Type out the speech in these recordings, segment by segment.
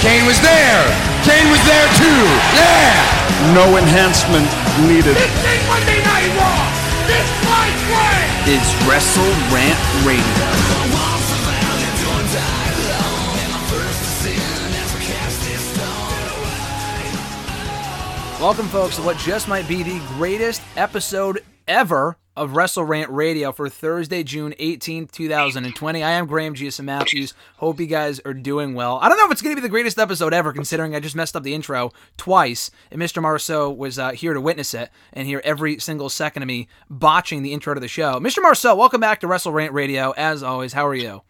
Kane was there. Kane was there too. Yeah. No enhancement needed. This ain't Monday Night Raw. This fight way is Wrestle Rant Radio. Welcome, folks, to what just might be the greatest episode ever of Wrestle Rant Radio for Thursday, June 18th, 2020. I am Graham GSM Matthews. Hope you guys are doing well. I don't know if it's going to be the greatest episode ever, considering I just messed up the intro twice, and Mr. Marceau was uh, here to witness it and hear every single second of me botching the intro to the show. Mr. Marceau, welcome back to Wrestle Rant Radio. As always, how are you?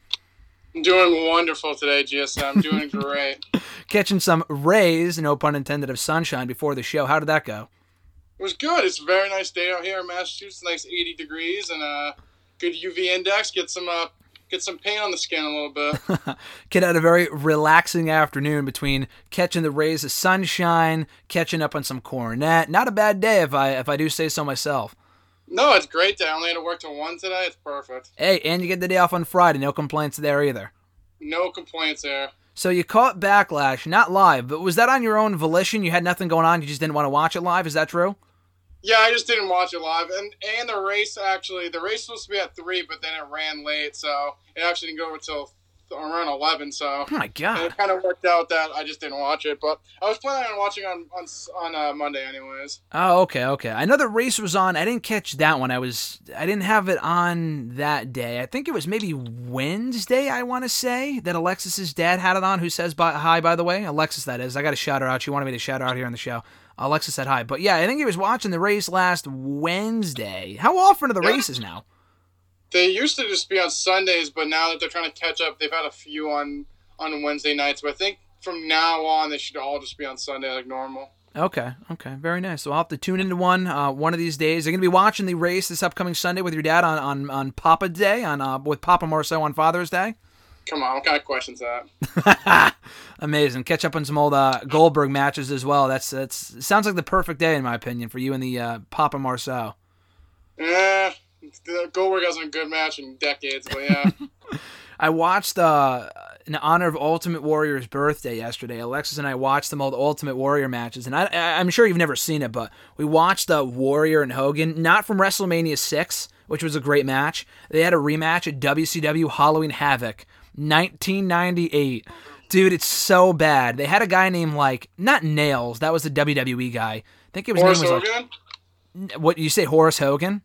I'm doing wonderful today, GSM. I'm doing great. Catching some rays, no pun intended, of sunshine before the show. How did that go? It was good. It's a very nice day out here in Massachusetts. Nice 80 degrees and a good UV index. Get some uh, get some paint on the skin a little bit. Kid had a very relaxing afternoon between catching the rays of sunshine, catching up on some cornet. Not a bad day if I if I do say so myself. No, it's great day. I only had to work till one today. It's perfect. Hey, and you get the day off on Friday. No complaints there either. No complaints there. So you caught Backlash, not live, but was that on your own volition? You had nothing going on. You just didn't want to watch it live. Is that true? Yeah, I just didn't watch it live, and and the race actually the race was supposed to be at three, but then it ran late, so it actually didn't go until around eleven. So oh my god, it kind of worked out that I just didn't watch it, but I was planning on watching on on on uh, Monday anyways. Oh okay okay. I know the race was on. I didn't catch that one. I was I didn't have it on that day. I think it was maybe Wednesday. I want to say that Alexis's dad had it on. Who says by, hi by the way, Alexis that is. I got to shout her out. She wanted me to shout her out here on the show. Alexa said hi. But yeah, I think he was watching the race last Wednesday. How often are the yeah. races now? They used to just be on Sundays, but now that they're trying to catch up, they've had a few on on Wednesday nights. But I think from now on, they should all just be on Sunday like normal. Okay, okay, very nice. So I'll have to tune into one uh, one of these days. You're gonna be watching the race this upcoming Sunday with your dad on on, on Papa Day on uh, with Papa Marceau on Father's Day. Come on, what kind of questions that? Amazing. Catch up on some old uh, Goldberg matches as well. That's that's sounds like the perfect day in my opinion for you and the uh, Papa Marceau. Yeah, Goldberg hasn't a good match in decades, but yeah. I watched uh, in honor of Ultimate Warrior's birthday yesterday. Alexis and I watched some old Ultimate Warrior matches, and I, am sure you've never seen it, but we watched the uh, Warrior and Hogan, not from WrestleMania six, which was a great match. They had a rematch at WCW Halloween Havoc, 1998. Dude, it's so bad. They had a guy named like not Nails. That was the WWE guy. I think it was Horace name was Hogan. Like, what you say, Horace Hogan?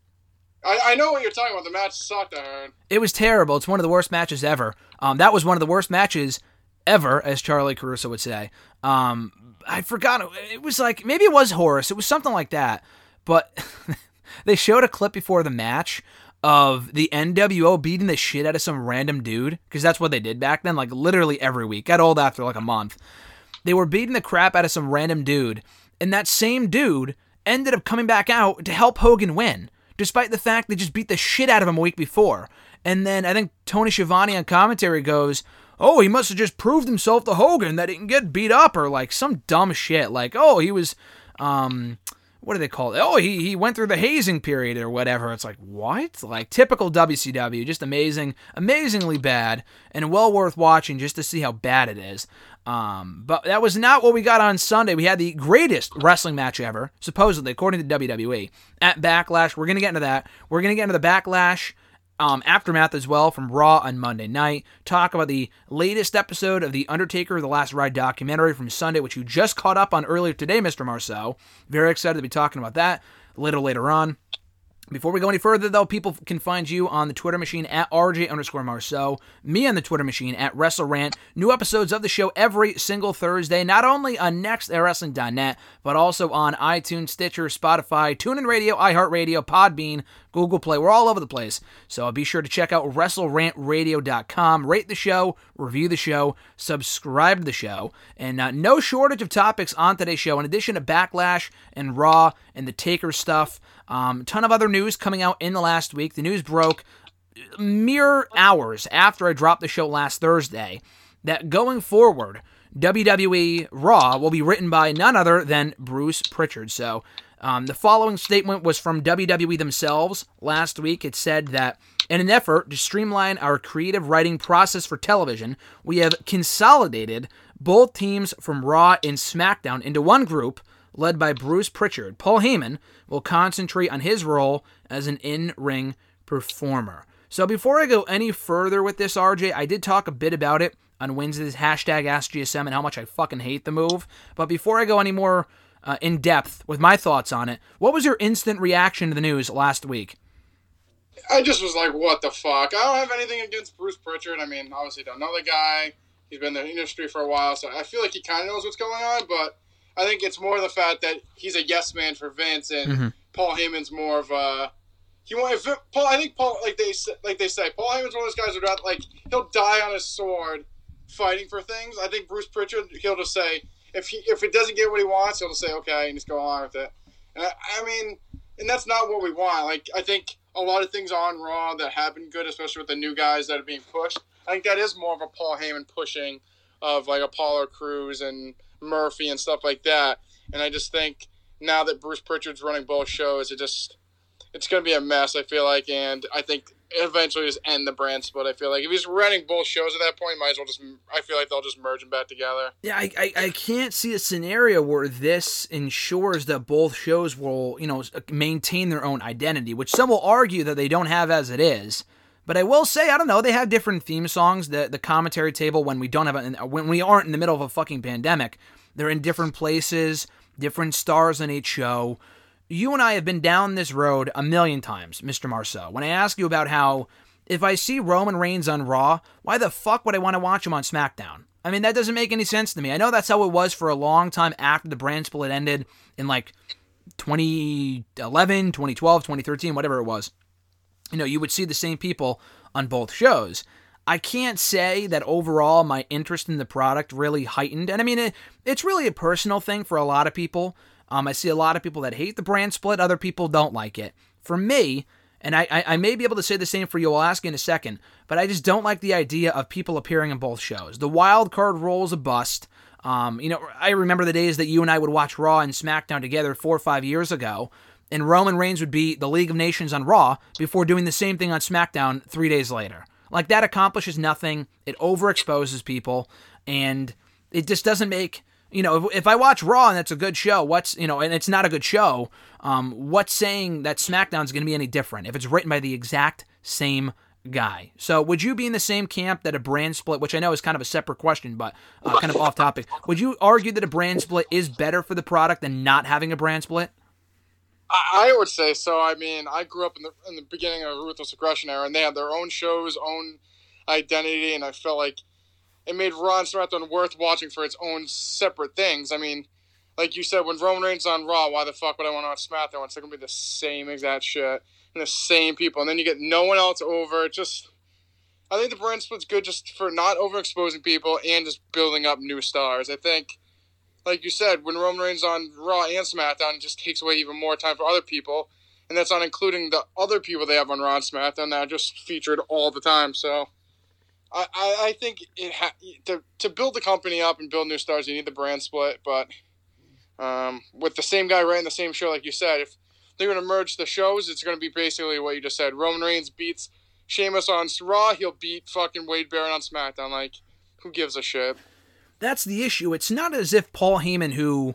I, I know what you're talking about. The match sucked. I heard it was terrible. It's one of the worst matches ever. Um, that was one of the worst matches ever, as Charly Caruso would say. Um, I forgot. It was like maybe it was Horace. It was something like that. But they showed a clip before the match of the NWO beating the shit out of some random dude because that's what they did back then, like literally every week. Got old after like a month. They were beating the crap out of some random dude, and that same dude ended up coming back out to help Hogan win, despite the fact they just beat the shit out of him a week before. And then I think Tony Schiavone on commentary goes, "Oh, he must have just proved himself to Hogan that he can get beat up," or like some dumb shit, like, "Oh, he was." Um, what do they call it? Oh, he, he went through the hazing period or whatever. It's like, what? Like typical WCW, just amazing, amazingly bad, and well worth watching just to see how bad it is. Um, but that was not what we got on Sunday. We had the greatest wrestling match ever, supposedly, according to WWE, at Backlash. We're going to get into that. We're going to get into the Backlash um, aftermath as well from Raw on Monday night. Talk about the latest episode of The Undertaker, The Last Ride documentary from Sunday, which you just caught up on earlier today, Mr. Marceau. Very excited to be talking about that a little later on. Before we go any further, though, people can find you on the Twitter machine at RJ underscore Marceau, me on the Twitter machine at WrestleRant. New episodes of the show every single Thursday, not only on NextAirWrestling.net, but also on iTunes, Stitcher, Spotify, TuneIn Radio, iHeartRadio, Podbean, Google Play. We're all over the place. So be sure to check out WrestleRantRadio.com. Rate the show, review the show, subscribe to the show, and uh, no shortage of topics on today's show. In addition to Backlash and Raw and the Taker stuff, um, ton of other news coming out in the last week. The news broke mere hours after I dropped the show last Thursday that going forward, WWE Raw will be written by none other than Bruce Pritchard. So um, the following statement was from WWE themselves last week. It said that in an effort to streamline our creative writing process for television, we have consolidated both teams from Raw and SmackDown into one group led by Bruce Pritchard. Paul Heyman will concentrate on his role as an in ring performer. So before I go any further with this, RJ, I did talk a bit about it on Wednesday's hashtag AskGSM and how much I fucking hate the move. But before I go any more uh, in depth with my thoughts on it, what was your instant reaction to the news last week? I just was like, what the fuck? I don't have anything against Bruce Pritchard. I mean, obviously, don't know the guy. He's been in the industry for a while, so I feel like he kind of knows what's going on, but I think it's more the fact that he's a yes man for Vince, and mm-hmm. Paul Heyman's more of a he want Paul. I think Paul, like they like they say, Paul Heyman's one of those guys who like he'll die on his sword fighting for things. I think Bruce Pritchard he'll just say if he if it doesn't get what he wants, he'll just say okay and just go along with it. And I, I mean, and that's not what we want. Like I think a lot of things on Raw that have been good, especially with the new guys that are being pushed. I think that is more of a Paul Heyman pushing of like Apollo Crews and Murphy and stuff like that. And I just think now that Bruce Pritchard's running both shows, it just it's going to be a mess. I feel like, and I think eventually just end the brand split. I feel like if he's running both shows at that point, might as well just. I feel like they'll just merge them back together. Yeah, I, I, I can't see a scenario where this ensures that both shows will you know maintain their own identity, which some will argue that they don't have as it is. But I will say, I don't know, they have different theme songs. The the commentary table when we don't have a, uh, when we aren't in the middle of a fucking pandemic, they're in different places, different stars on each show. You and I have been down this road a million times, Mr. Marceau. When I ask you about how if I see Roman Reigns on Raw, why the fuck would I want to watch him on SmackDown? I mean, that doesn't make any sense to me. I know that's how it was for a long time after the brand split ended in like 2011, 2012, 2013, whatever it was you know, you would see the same people on both shows. I can't say that overall my interest in the product really heightened. And I mean, it, it's really a personal thing for a lot of people. Um, I see a lot of people that hate the brand split, other people don't like it. For me, and I, I, I, may be able to say the same for you, I'll ask you in a second, but I just don't like the idea of people appearing in both shows. The wild card role is a bust. Um, you know, I remember the days that you and I would watch Raw and SmackDown together four or five years ago and Roman Reigns would be the League of Nations on Raw before doing the same thing on SmackDown three days later. Like that accomplishes nothing. It overexposes people, and it just doesn't make you know. If, if I watch Raw and that's a good show, what's you know, and it's not a good show, um, what's saying that SmackDown is going to be any different if it's written by the exact same guy. So, would you be in the same camp that a brand split, which I know is kind of a separate question, but uh, kind of off topic, would you argue that a brand split is better for the product than not having a brand split? I, would say so. I mean, I grew up in the in the beginning of ruthless aggression era, and they had their own shows, own identity, and I felt like it made Raw and SmackDown worth watching for its own separate things. I mean, like you said, when Roman Reigns on Raw, why the fuck would I want to watch SmackDown? It's gonna be the same exact shit and the same people, and then you get no one else over. It Just, I think the brand split's good just for not overexposing people and just building up new stars. I think like you said, when Roman Reigns on Raw and SmackDown, it just takes away even more time for other people, and that's not including the other people they have on Raw and SmackDown that are just featured all the time. So, I, I, I think it ha- to to build the company up and build new stars, you need the brand split. But um, with the same guy writing the same show, like you said, if they're going to merge the shows, it's going to be basically what you just said. Roman Reigns beats Sheamus on Raw, he'll beat fucking Wade Barrett on SmackDown. Like, who gives a shit? That's the issue. It's not as if Paul Heyman, who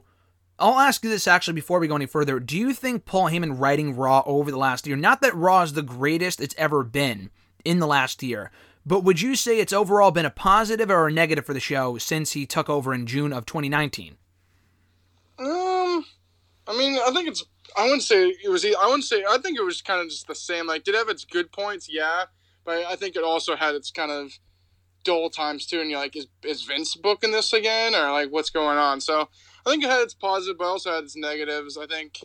I'll ask you this actually before we go any further. Do you think Paul Heyman writing Raw over the last year, not that Raw is the greatest it's ever been in the last year, but would you say it's overall been a positive or a negative for the show since he took over in June of 2019? Um, I mean, I think it's. I wouldn't say it was. I wouldn't say. I think it was kind of just the same. Like, did it have its good points? Yeah, but I think it also had its kind of dull times too. And you're like, is is Vince booking this again, or like what's going on? So I think it had its positive, but also had its negatives. I think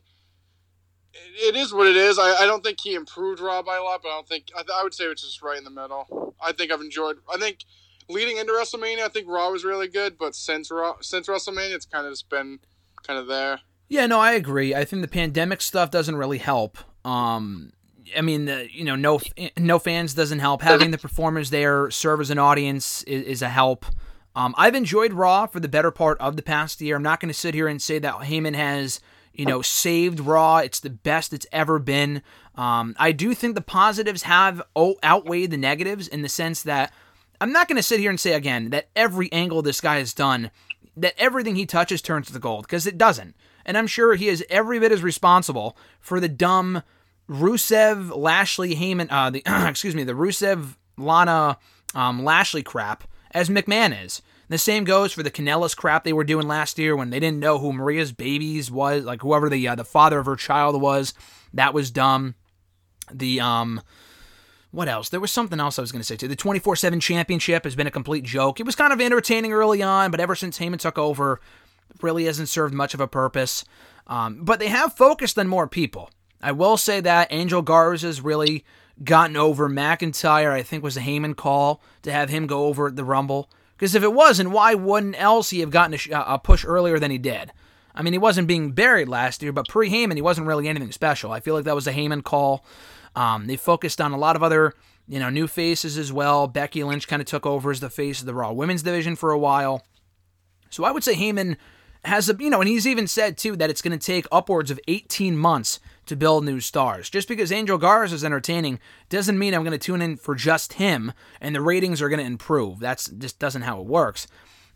it is what it is. I, I don't think he improved Raw by a lot, but I don't think I, I would say it's just right in the middle. I think I've enjoyed. I think leading into WrestleMania, I think Raw was really good, but since Raw, since WrestleMania, it's kind of just been kind of there. Yeah, no, I agree. I think the pandemic stuff doesn't really help. Um, I mean, the, you know, no no fans doesn't help. Having the performers there serve as an audience is, is a help. Um, I've enjoyed Raw for the better part of the past year. I'm not going to sit here and say that Heyman has, you know, saved Raw. It's the best it's ever been. Um, I do think the positives have outweighed the negatives in the sense that I'm not going to sit here and say again that every angle this guy has done, that everything he touches turns to gold, because it doesn't. And I'm sure he is every bit as responsible for the dumb Rusev, Lashley, Heyman, uh, the excuse me, the Rusev, Lana, um, Lashley crap as McMahon is. The same goes for the Kanellis crap they were doing last year when they didn't know who Maria's babies was, like whoever the uh, the father of her child was. That was dumb. The um, what else? There was something else I was going to say too. The 24 7 championship has been a complete joke. It was kind of entertaining early on, but ever since Heyman took over, really hasn't served much of a purpose. Um, but they have focused on more people. I will say that Angel Garza's really gotten over McIntyre. I think was a Heyman call to have him go over at the Rumble. Because if it wasn't, why wouldn't else he have gotten a, sh- a push earlier than he did? I mean, he wasn't being buried last year, but pre Heyman, he wasn't really anything special. I feel like that was a Heyman call. Um, they focused on a lot of other, you know, new faces as well. Becky Lynch kind of took over as the face of the Raw Women's Division for a while. So I would say Heyman has a, you know, and he's even said too that it's going to take upwards of 18 months to build new stars. Just because Angel Garza is entertaining doesn't mean I'm going to tune in for just him and the ratings are going to improve. That's just doesn't how it works.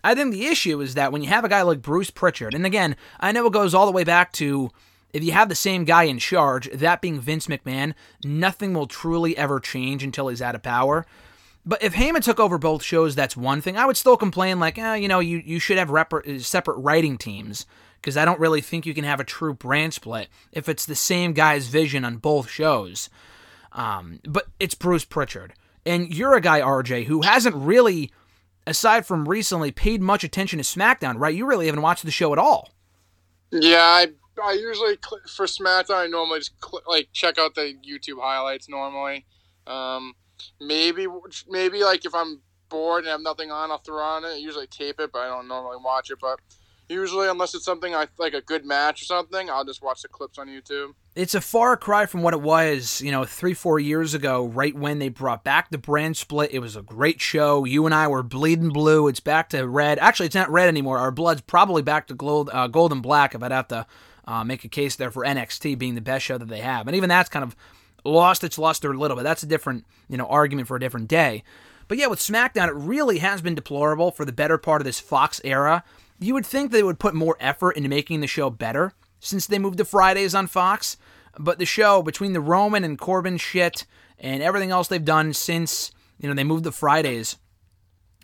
I think the issue is that when you have a guy like Bruce Pritchard, and again, I know it goes all the way back to if you have the same guy in charge, that being Vince McMahon, nothing will truly ever change until he's out of power. But if Heyman took over both shows, that's one thing. I would still complain, like, eh, you know, you, you should have rep- separate writing teams because I don't really think you can have a true brand split if it's the same guy's vision on both shows. Um, but it's Bruce Pritchard. And you're a guy, RJ, who hasn't really, aside from recently, paid much attention to SmackDown, right? You really haven't watched the show at all. Yeah, I, I usually, for SmackDown, I normally just like check out the YouTube highlights normally. Um, maybe, maybe like if I'm bored and have nothing on, I'll throw on it. I usually tape it, but I don't normally watch it. But Usually, unless it's something I like a good match or something, I'll just watch the clips on YouTube. It's a far cry from what it was, you know, three, four years ago, right when they brought back the brand split. It was a great show. You and I were bleeding blue. It's back to red. Actually, it's not red anymore. Our blood's probably back to gold, uh, gold and black if I'd have to uh, make a case there for NXT being the best show that they have. And even that's kind of lost its luster a little bit. That's a different, you know, argument for a different day. But yeah, with SmackDown, it really has been deplorable for the better part of this Fox era. You would think they would put more effort into making the show better since they moved to Fridays on Fox, but the show between the Roman and Corbin shit and everything else they've done since you know they moved to Fridays.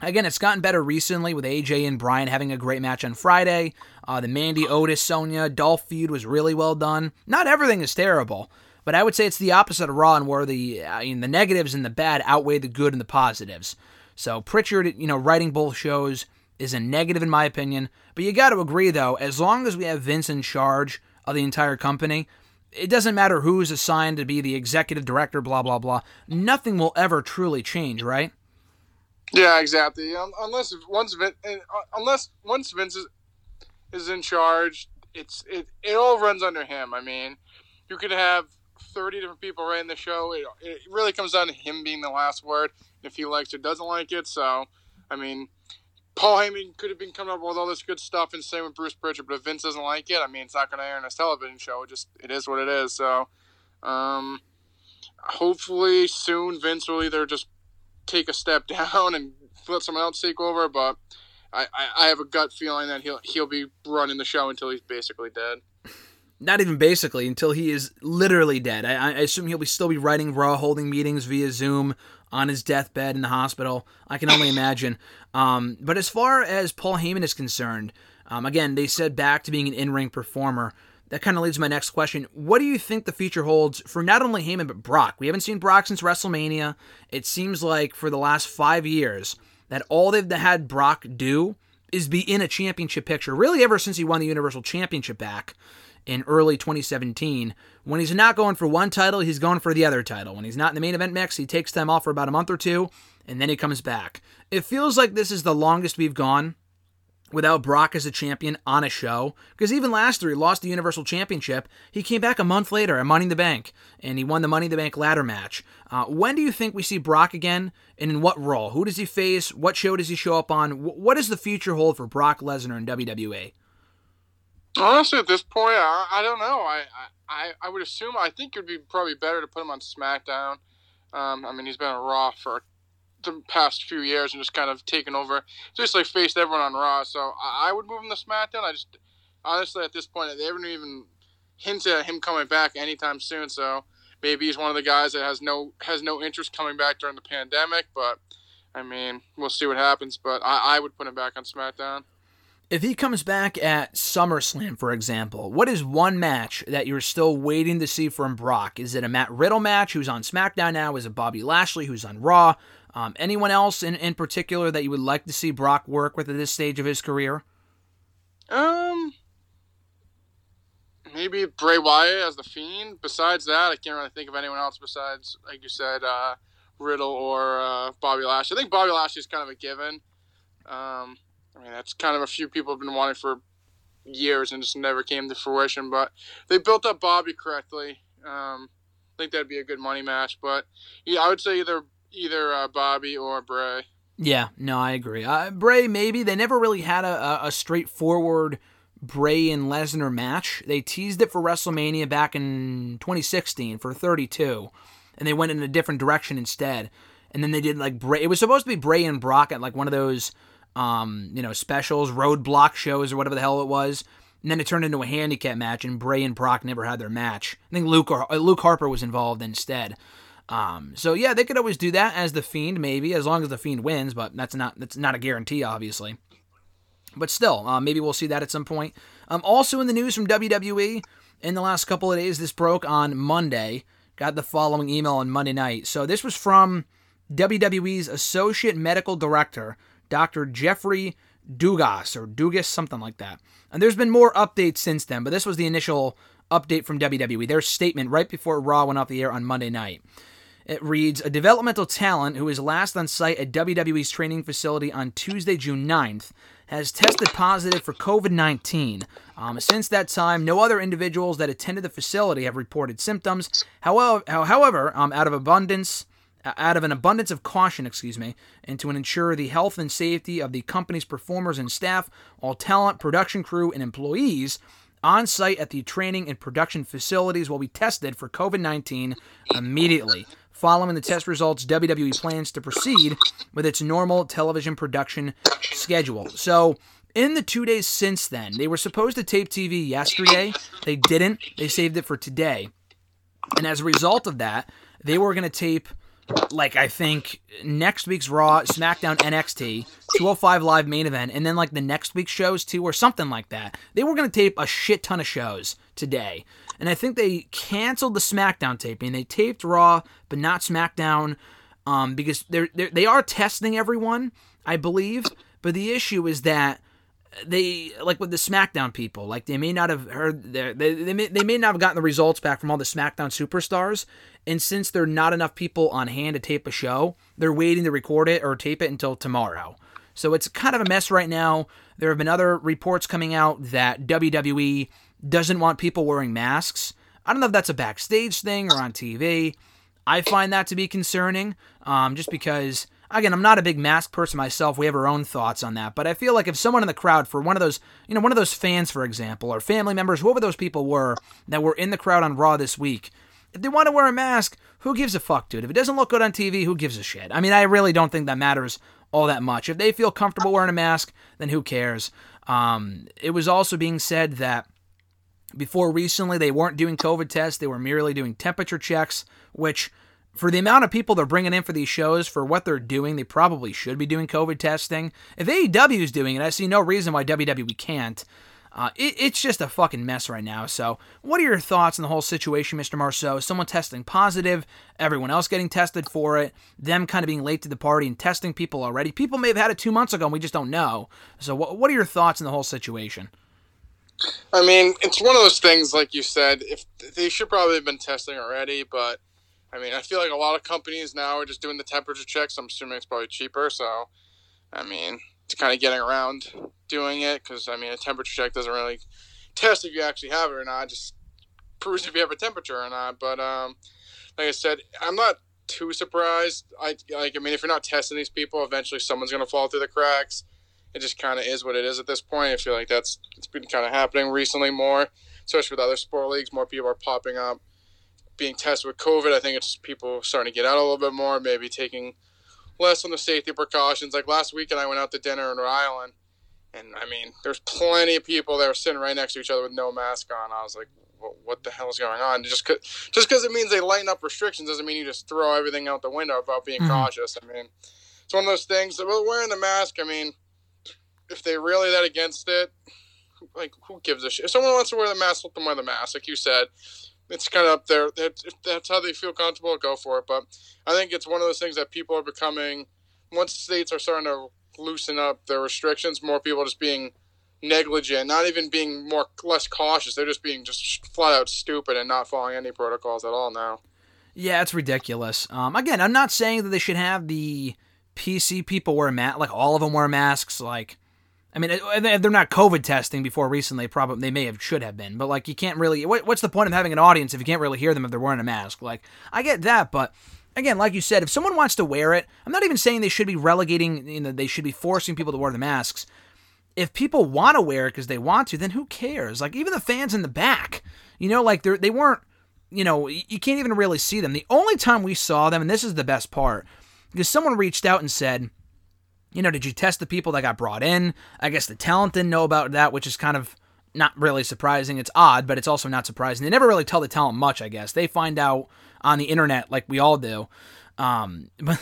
Again, it's gotten better recently with AJ and Bryan having a great match on Friday. Uh, the Mandy Otis Sonya Dolph feud was really well done. Not everything is terrible, but I would say it's the opposite of Raw, and where the uh, the negatives and the bad outweigh the good and the positives. So Pritchard, you know, writing both shows is a negative in my opinion. But you got to agree though, as long as we have Vince in charge of the entire company, it doesn't matter who's assigned to be the executive director, blah blah blah. Nothing will ever truly change, right? Yeah, exactly. Um, unless once Vince, uh, unless once Vince is, is in charge, it's it, it all runs under him. I mean, you could have thirty different people writing the show. It, it really comes down to him being the last word. If he likes it, doesn't like it. So, I mean, Paul Heyman could have been coming up with all this good stuff, and same with Bruce Pritchard. But if Vince doesn't like it, I mean, it's not going to air on his television show. It just it is what it is. So, um, hopefully soon Vince will either just take a step down and let someone else take over. But I, I, I have a gut feeling that he'll he'll be running the show until he's basically dead. Not even basically until he is literally dead. I, I assume he'll be still be writing Raw, holding meetings via Zoom, on his deathbed in the hospital. I can only imagine. Um, but as far as Paul Heyman is concerned, um, again, they said back to being an in ring performer. that kind of leads to my next question. What do you think the future holds for not only Heyman but Brock? We haven't seen Brock since WrestleMania. It seems like for the last five years that all they've had Brock do is be in a championship picture. Really, ever since he won the Universal Championship back in early 2017. When he's not going for one title, he's going for the other title. When he's not in the main event mix, he takes time off for about a month or two, and then he comes back. It feels like this is the longest we've gone without Brock as a champion on a show. Because even last year, he lost the Universal Championship. He came back a month later at Money in the Bank, and he won the Money in the Bank ladder match. Uh, when do you think we see Brock again, and in what role? Who does he face? What show does he show up on? What does the future hold for Brock Lesnar in WWE? Honestly, at this point, I, I don't know. I, I I would assume I think it would be probably better to put him on SmackDown. Um, I mean, he's been on Raw for the past few years and just kind of taken over, just like faced everyone on Raw. So I, I would move him to SmackDown. I just honestly at this point they haven't even hinted at him coming back anytime soon. So maybe he's one of the guys that has no has no interest coming back during the pandemic. But I mean, we'll see what happens. But I, I would put him back on SmackDown. If he comes back at SummerSlam, for example, what is one match that you're still waiting to see from Brock? Is it a Matt Riddle match who's on SmackDown now? Is it Bobby Lashley who's on Raw? Um, anyone else in, in particular that you would like to see Brock work with at this stage of his career? Um, maybe Bray Wyatt as the Fiend. Besides that, I can't really think of anyone else besides, like you said, uh, Riddle or uh, Bobby Lashley. I think Bobby Lashley is kind of a given. Um, I mean, that's kind of a few people have been wanting for years and just never came to fruition. But they built up Bobby correctly. Um, I think that'd be a good money match. But yeah, I would say either either uh, Bobby or Bray. Yeah, no, I agree. Uh, Bray, maybe they never really had a, a straightforward Bray and Lesnar match. They teased it for WrestleMania back in 2016 for 32, and they went in a different direction instead. And then they did like Bray. It was supposed to be Bray and Brock at like one of those um, you know, specials, roadblock shows, or whatever the hell it was. And then it turned into a handicap match, and Bray and Brock never had their match. I think Luke or, uh, Luke Harper was involved instead. Um, so yeah, they could always do that as the Fiend, maybe as long as the Fiend wins, but that's not that's not a guarantee, obviously. But still, uh, maybe we'll see that at some point. Um, also in the news from WWE, in the last couple of days, this broke on Monday. Got the following email on Monday night. So this was from WWE's Associate Medical Director, Dr. Jeffrey Dugas or Dugas, something like that. And there's been more updates since then, but this was the initial update from WWE, their statement right before Raw went off the air on Monday night. It reads A developmental talent who was last on site at WWE's training facility on Tuesday, June 9th, has tested positive for COVID 19. Um, since that time, no other individuals that attended the facility have reported symptoms. However, however um, out of abundance, out of an abundance of caution, excuse me, and to ensure the health and safety of the company's performers and staff, all talent, production crew, and employees on site at the training and production facilities will be tested for COVID 19 immediately. Following the test results, WWE plans to proceed with its normal television production schedule. So, in the two days since then, they were supposed to tape TV yesterday. They didn't. They saved it for today. And as a result of that, they were going to tape like I think next week's Raw, SmackDown, NXT, 205 Live main event, and then like the next week's shows too, or something like that. They were going to tape a shit ton of shows today. And I think they canceled the SmackDown taping. They taped Raw, but not SmackDown um, because they're, they're, they are testing everyone, I believe. But the issue is that they like with the SmackDown people, like they may not have heard they they may, they may not have gotten the results back from all the SmackDown superstars, and since there are not enough people on hand to tape a show, they're waiting to record it or tape it until tomorrow. So it's kind of a mess right now. There have been other reports coming out that WWE doesn't want people wearing masks. I don't know if that's a backstage thing or on TV. I find that to be concerning, um, just because Again, I'm not a big mask person myself. We have our own thoughts on that, but I feel like if someone in the crowd, for one of those, you know, one of those fans, for example, or family members, whoever those people were that were in the crowd on Raw this week, if they want to wear a mask, who gives a fuck, dude? If it doesn't look good on TV, who gives a shit? I mean, I really don't think that matters all that much. If they feel comfortable wearing a mask, then who cares? Um, it was also being said that before recently they weren't doing COVID tests; they were merely doing temperature checks, which for the amount of people they're bringing in for these shows, for what they're doing, they probably should be doing COVID testing. If AEW is doing it, I see no reason why WWE can't. Uh, it, it's just a fucking mess right now. So, what are your thoughts on the whole situation, Mr. Marceau? Someone testing positive, everyone else getting tested for it, them kind of being late to the party and testing people already. People may have had it two months ago and we just don't know. So, what, what are your thoughts on the whole situation? I mean, it's one of those things, like you said, if they should probably have been testing already, but I mean, I feel like a lot of companies now are just doing the temperature checks. I'm assuming it's probably cheaper. So, I mean, it's kind of getting around doing it because, I mean, a temperature check doesn't really test if you actually have it or not. It just proves if you have a temperature or not. But, um, like I said, I'm not too surprised. I like, I mean, if you're not testing these people, eventually someone's going to fall through the cracks. It just kind of is what it is at this point. I feel like that's it's been kind of happening recently more, especially with other sport leagues. More people are popping up being tested with COVID. I think it's people starting to get out a little bit more, maybe taking less on the safety precautions. Like last weekend, I went out to dinner in Rhode Island, and I mean, there's plenty of people that were sitting right next to each other with no mask on. I was like, what the hell is going on? Just cause, just because it means they lighten up restrictions doesn't mean you just throw everything out the window about being mm-hmm. cautious. I mean, it's one of those things. Well, wearing the mask, I mean, if they're really that against it, like who gives a shit? If someone wants to wear the mask, let them wear the mask. Like you said, it's kind of up there. If that's how they feel comfortable, go for it. But I think it's one of those things that people are becoming. Once states are starting to loosen up their restrictions, more people just being negligent, not even being more less cautious. They're just being just flat out stupid and not following any protocols at all now. Yeah, it's ridiculous. Um, again, I'm not saying that they should have the PC people wear masks, like all of them wear masks, like I mean, if they're not COVID testing before recently. Probably they may have should have been, but like you can't really. what's the point of having an audience if you can't really hear them if they're wearing a mask? Like I get that, but again, like you said, if someone wants to wear it, I'm not even saying they should be relegating. You know, they should be forcing people to wear the masks. If people want to wear it because they want to, then who cares? Like even the fans in the back, you know, like they they weren't. You know, you can't even really see them. The only time we saw them, and this is the best part, because someone reached out and said you know, did you test the people that got brought in? I guess the talent didn't know about that, which is kind of not really surprising. It's odd, but it's also not surprising. They never really tell the talent much, I guess. They find out on the internet like we all do. Um, but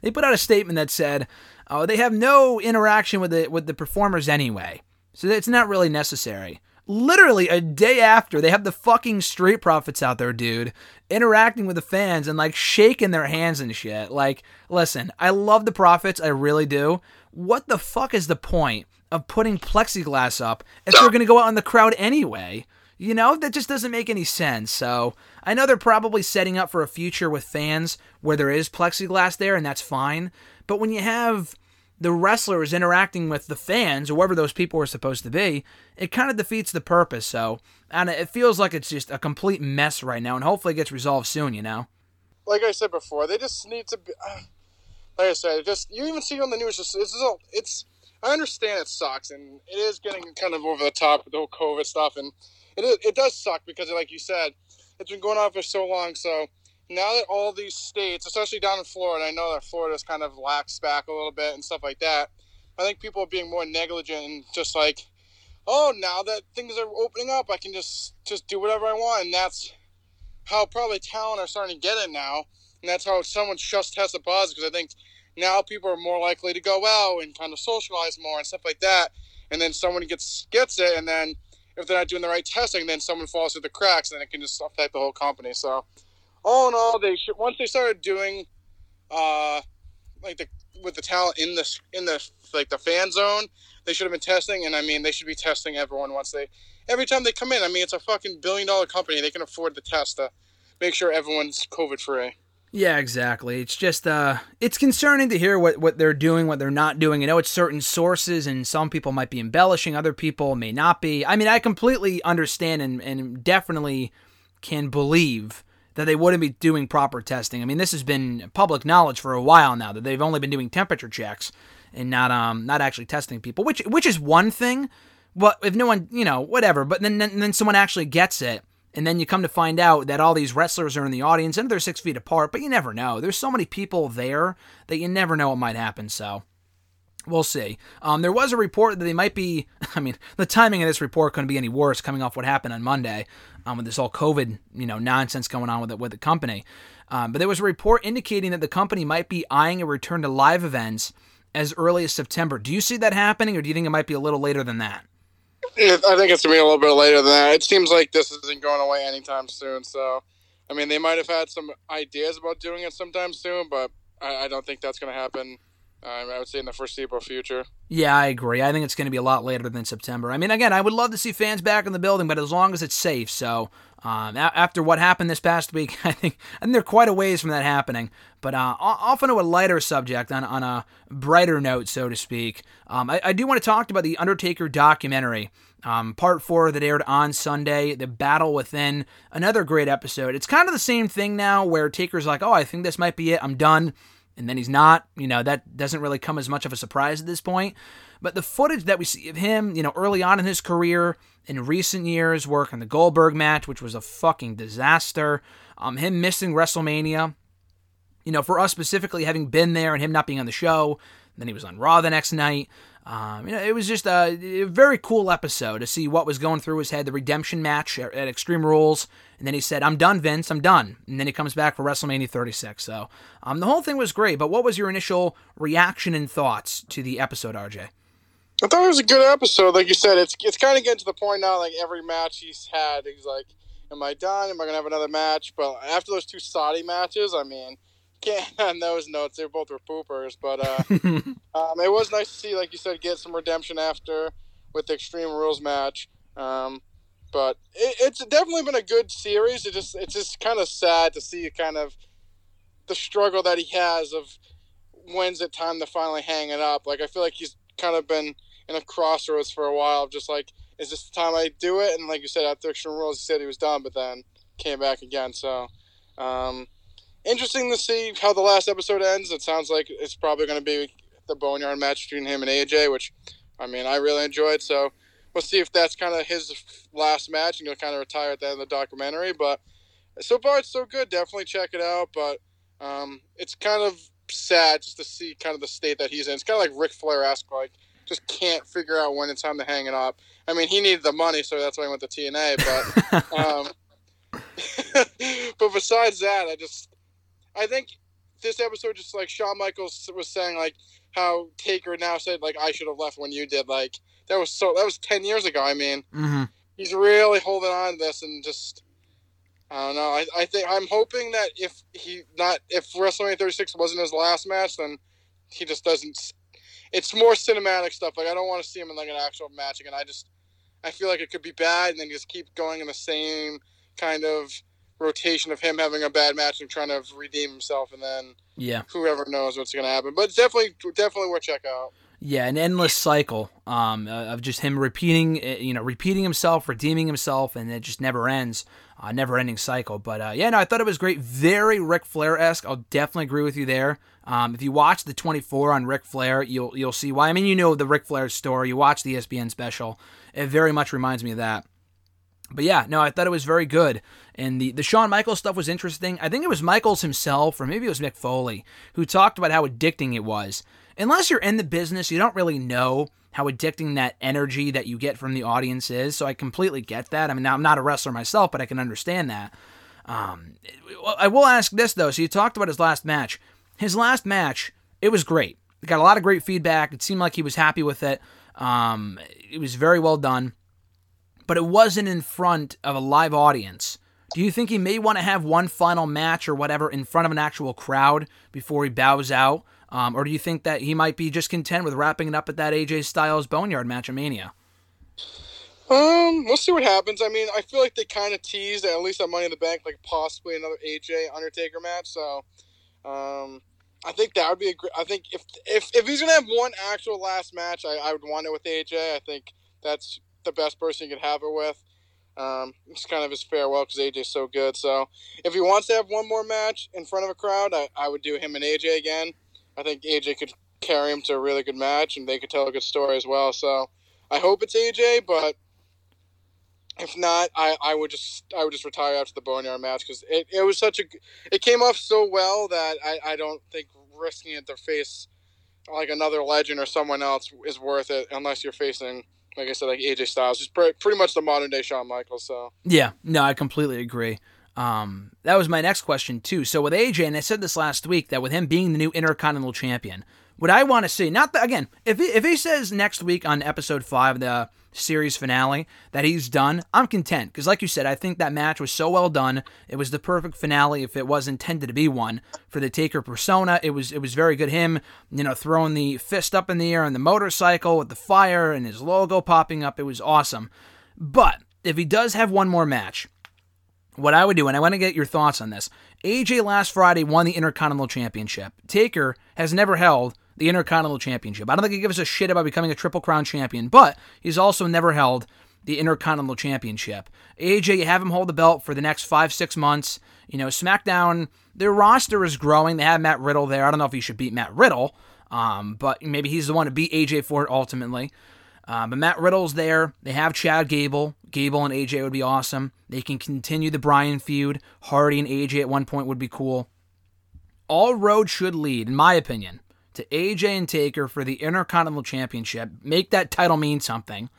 they put out a statement that said, oh, they have no interaction with the with the performers anyway. So it's not really necessary literally a day after they have the fucking street profits out there dude interacting with the fans and like shaking their hands and shit. Like listen i love the profits i really do. What the fuck is the point of putting plexiglass up if going to go out in the crowd anyway? You know that just doesn't make any sense. So i know they're probably setting up for a future with fans where there is plexiglass there and that's fine but when you have the wrestler is interacting with the fans, or whoever those people are supposed to be, it kind of defeats the purpose. So, and it feels like it's just a complete mess right now, and hopefully it gets resolved soon. You know. Like I said before, they just need to be. Uh, like I said, just you even see on the news. It's, it's, it's I understand it sucks, and it is getting kind of over the top with the whole COVID stuff, and it it does suck because, like you said, it's been going on for so long. So now that all these states, especially down in Florida, I know that Florida's kind of lax back a little bit and stuff like that. I think people are being more negligent and just like, oh, now that things are opening up, I can just just do whatever I want, and that's how probably talent are starting to get it now, and that's how someone just tested positive because I think now people are more likely to go out and kind of socialize more and stuff like that, and then someone gets gets it, and then if they're not doing the right testing, then someone falls through the cracks, and it can just affect the whole company. So all in all, they should once they started doing, uh, like the with the talent in the in the like the fan zone, they should have been testing, and I mean they should be testing everyone once they every time they come in. I mean it's a fucking billion dollar company; they can afford the test to make sure everyone's COVID free. Yeah, exactly. It's just uh it's concerning to hear what what they're doing, what they're not doing. I know it's certain sources and some people might be embellishing, other people may not be. I mean, I completely understand and, and definitely can believe that they wouldn't be doing proper testing. I mean, this has been public knowledge for a while now that they've only been doing temperature checks and not um not actually testing people, which which is one thing. But if no one, you know, whatever. But then then, then someone actually gets it, and then you come to find out that all these wrestlers are in the audience and they're six feet apart. But you never know. There's so many people there that you never know what might happen. So. We'll see. Um, there was a report that they might be. I mean, the timing of this report couldn't be any worse, coming off what happened on Monday um, with this all COVID, you know, nonsense going on with it with the company. Um, but there was a report indicating that the company might be eyeing a return to live events as early as September. Do you see that happening, or do you think it might be a little later than that? I think it's gonna be a little bit later than that. It seems like this isn't going away anytime soon. So, I mean, they might have had some ideas about doing it sometime soon, but I, I don't think that's gonna happen. Um, I would say in the foreseeable future. Yeah, I agree. I think it's going to be a lot later than September. I mean, again, I would love to see fans back in the building, but as long as it's safe. So, um, a- after what happened this past week, I think and they're quite a ways from that happening. But uh, off into a lighter subject, on, on a brighter note, so to speak, um, I, I do want to talk about the Undertaker documentary. Um, part four that aired on Sunday, The Battle Within, another great episode. It's kind of the same thing now where Taker's like, oh, I think this might be it. I'm done and then he's not. You know, that doesn't really come as much of a surprise at this point. But the footage that we see of him, you know, early on in his career, in recent years, work on the Goldberg match, which was a fucking disaster, um, him missing WrestleMania, you know, for us specifically, having been there and him not being on the show, then he was on Raw the next night. Um, you know, it was just a, a, very cool episode to see what was going through his head. The redemption match at, at, Extreme Rules, and then he said, "I'm done, Vince. I'm done." And then he comes back for WrestleMania 36. So, um, the whole thing was great. But what was your initial reaction and thoughts to the episode, RJ? I thought it was a good episode. Like you said, it's it's kind of getting to the point now. Like every match he's had, he's like, "Am I done? Am I gonna have another match?" But after those two Saudi matches, I mean can't on those notes. They both were poopers, but uh, um, it was nice to see, like you said, get some redemption after with the Extreme Rules match. Um, but it, it's definitely been a good series. It just it's just kind of sad to see kind of the struggle that he has of when's it time to finally hang it up. Like I feel like he's kind of been in a crossroads for a while. Just like is this the time I do it? And like you said, after Extreme Rules, he said he was done, but then came back again. So. Um, interesting to see how the last episode ends. It sounds like it's probably going to be the boneyard match between him and AJ, which I mean I really enjoyed. So we'll see if that's kind of his last match and he'll kind of retire at the end of the documentary. But so far it's so good. Definitely check it out. But um, it's kind of sad just to see kind of the state that he's in. It's kind of like Ric Flair esque, like just can't figure out when it's time to hang it up. I mean, he needed the money, so that's why he went to TNA. But um, but besides that, I just I think this episode just like Shawn Michaels was saying like how Taker now said like I should have left when you did like that was so that was ten years ago. I mean, mm-hmm. he's really holding on to this and just I don't know. I, I think I'm hoping that if he not if WrestleMania 36 wasn't his last match, then he just doesn't. It's more cinematic stuff. Like I don't want to see him in like an actual match again. I just I feel like it could be bad, and then just keep going in the same kind of rotation of him having a bad match and trying to redeem himself, and then yeah, whoever knows what's going to happen. But it's definitely definitely worth check out. Yeah, an endless cycle um, uh, of just him repeating, uh, you know, repeating himself, redeeming himself, and it just never ends. Uh, never-ending cycle. But uh, yeah, no, I thought it was great. Very Ric Flair-esque. I'll definitely agree with you there. Um, if you watch the 24 on Ric Flair, you'll you'll see why. I mean, you know the Ric Flair story. You watch the ESPN special. It very much reminds me of that. But yeah, no, I thought it was very good. And the, the Shawn Michaels stuff was interesting. I think it was Michaels himself, or maybe it was Mick Foley, who talked about how addicting it was. Unless you're in the business, you don't really know how addicting that energy that you get from the audience is. So I completely get that. I mean, I'm not a wrestler myself, but I can understand that. Um, I will ask this, though. So you talked about his last match. His last match, it was great. It got a lot of great feedback. It seemed like he was happy with it. Um, it was very well done but it wasn't in front of a live audience. Do you think he may want to have one final match or whatever in front of an actual crowd before he bows out? Um, or do you think that he might be just content with wrapping it up at that AJ Styles Boneyard match at Mania? Um, we'll see what happens. I mean, I feel like they kind of teased at least at Money in the Bank, like possibly another AJ Undertaker match. So, um, I think that would be a great. I think if if if he's gonna have one actual last match, I, I would want it with AJ. I think that's the best person you could have it with. Um, it's kind of his farewell because AJ's so good. So if he wants to have one more match in front of a crowd, I, I would do him and AJ again. I think AJ could carry him to a really good match, and they could tell a good story as well. So I hope it's AJ, but if not, I, I would just I would just retire after the Boneyard match because it, it was such a it came off so well that I, I don't think risking it to face like another legend or someone else is worth it unless you're facing like I said, like AJ Styles. He's pretty much the modern day Shawn Michaels. So yeah, no, I completely agree. Um, that was my next question too. So with AJ, and I said this last week that with him being the new Intercontinental Champion, what I want to see, not that again, if he, if he says next week on episode five, the series finale, that he's done, I'm content. Because, like you said, I think that match was so well done. It was the perfect finale if it was intended to be one for the Taker persona. It was it was very good. Him, you know, throwing the fist up in the air on the motorcycle with the fire and his logo popping up. It was awesome. But if he does have one more match, what I would do, and I want to get your thoughts on this. AJ last Friday won the Intercontinental Championship. Taker has never held the Intercontinental Championship. I don't think he gives a shit about becoming a Triple Crown champion, but he's also never held the Intercontinental Championship. AJ, you have him hold the belt for the next five, six months. You know, SmackDown, their roster is growing. They have Matt Riddle there. I don't know if he should beat Matt Riddle, um, but maybe he's the one to beat AJ for it ultimately. Uh, but Matt Riddle's there. They have Chad Gable. Gable and AJ would be awesome. They can continue the Bryan feud. Hardy and AJ at one point would be cool. All roads should lead, in my opinion, to AJ and Taker for the Intercontinental Championship. Make that title mean something.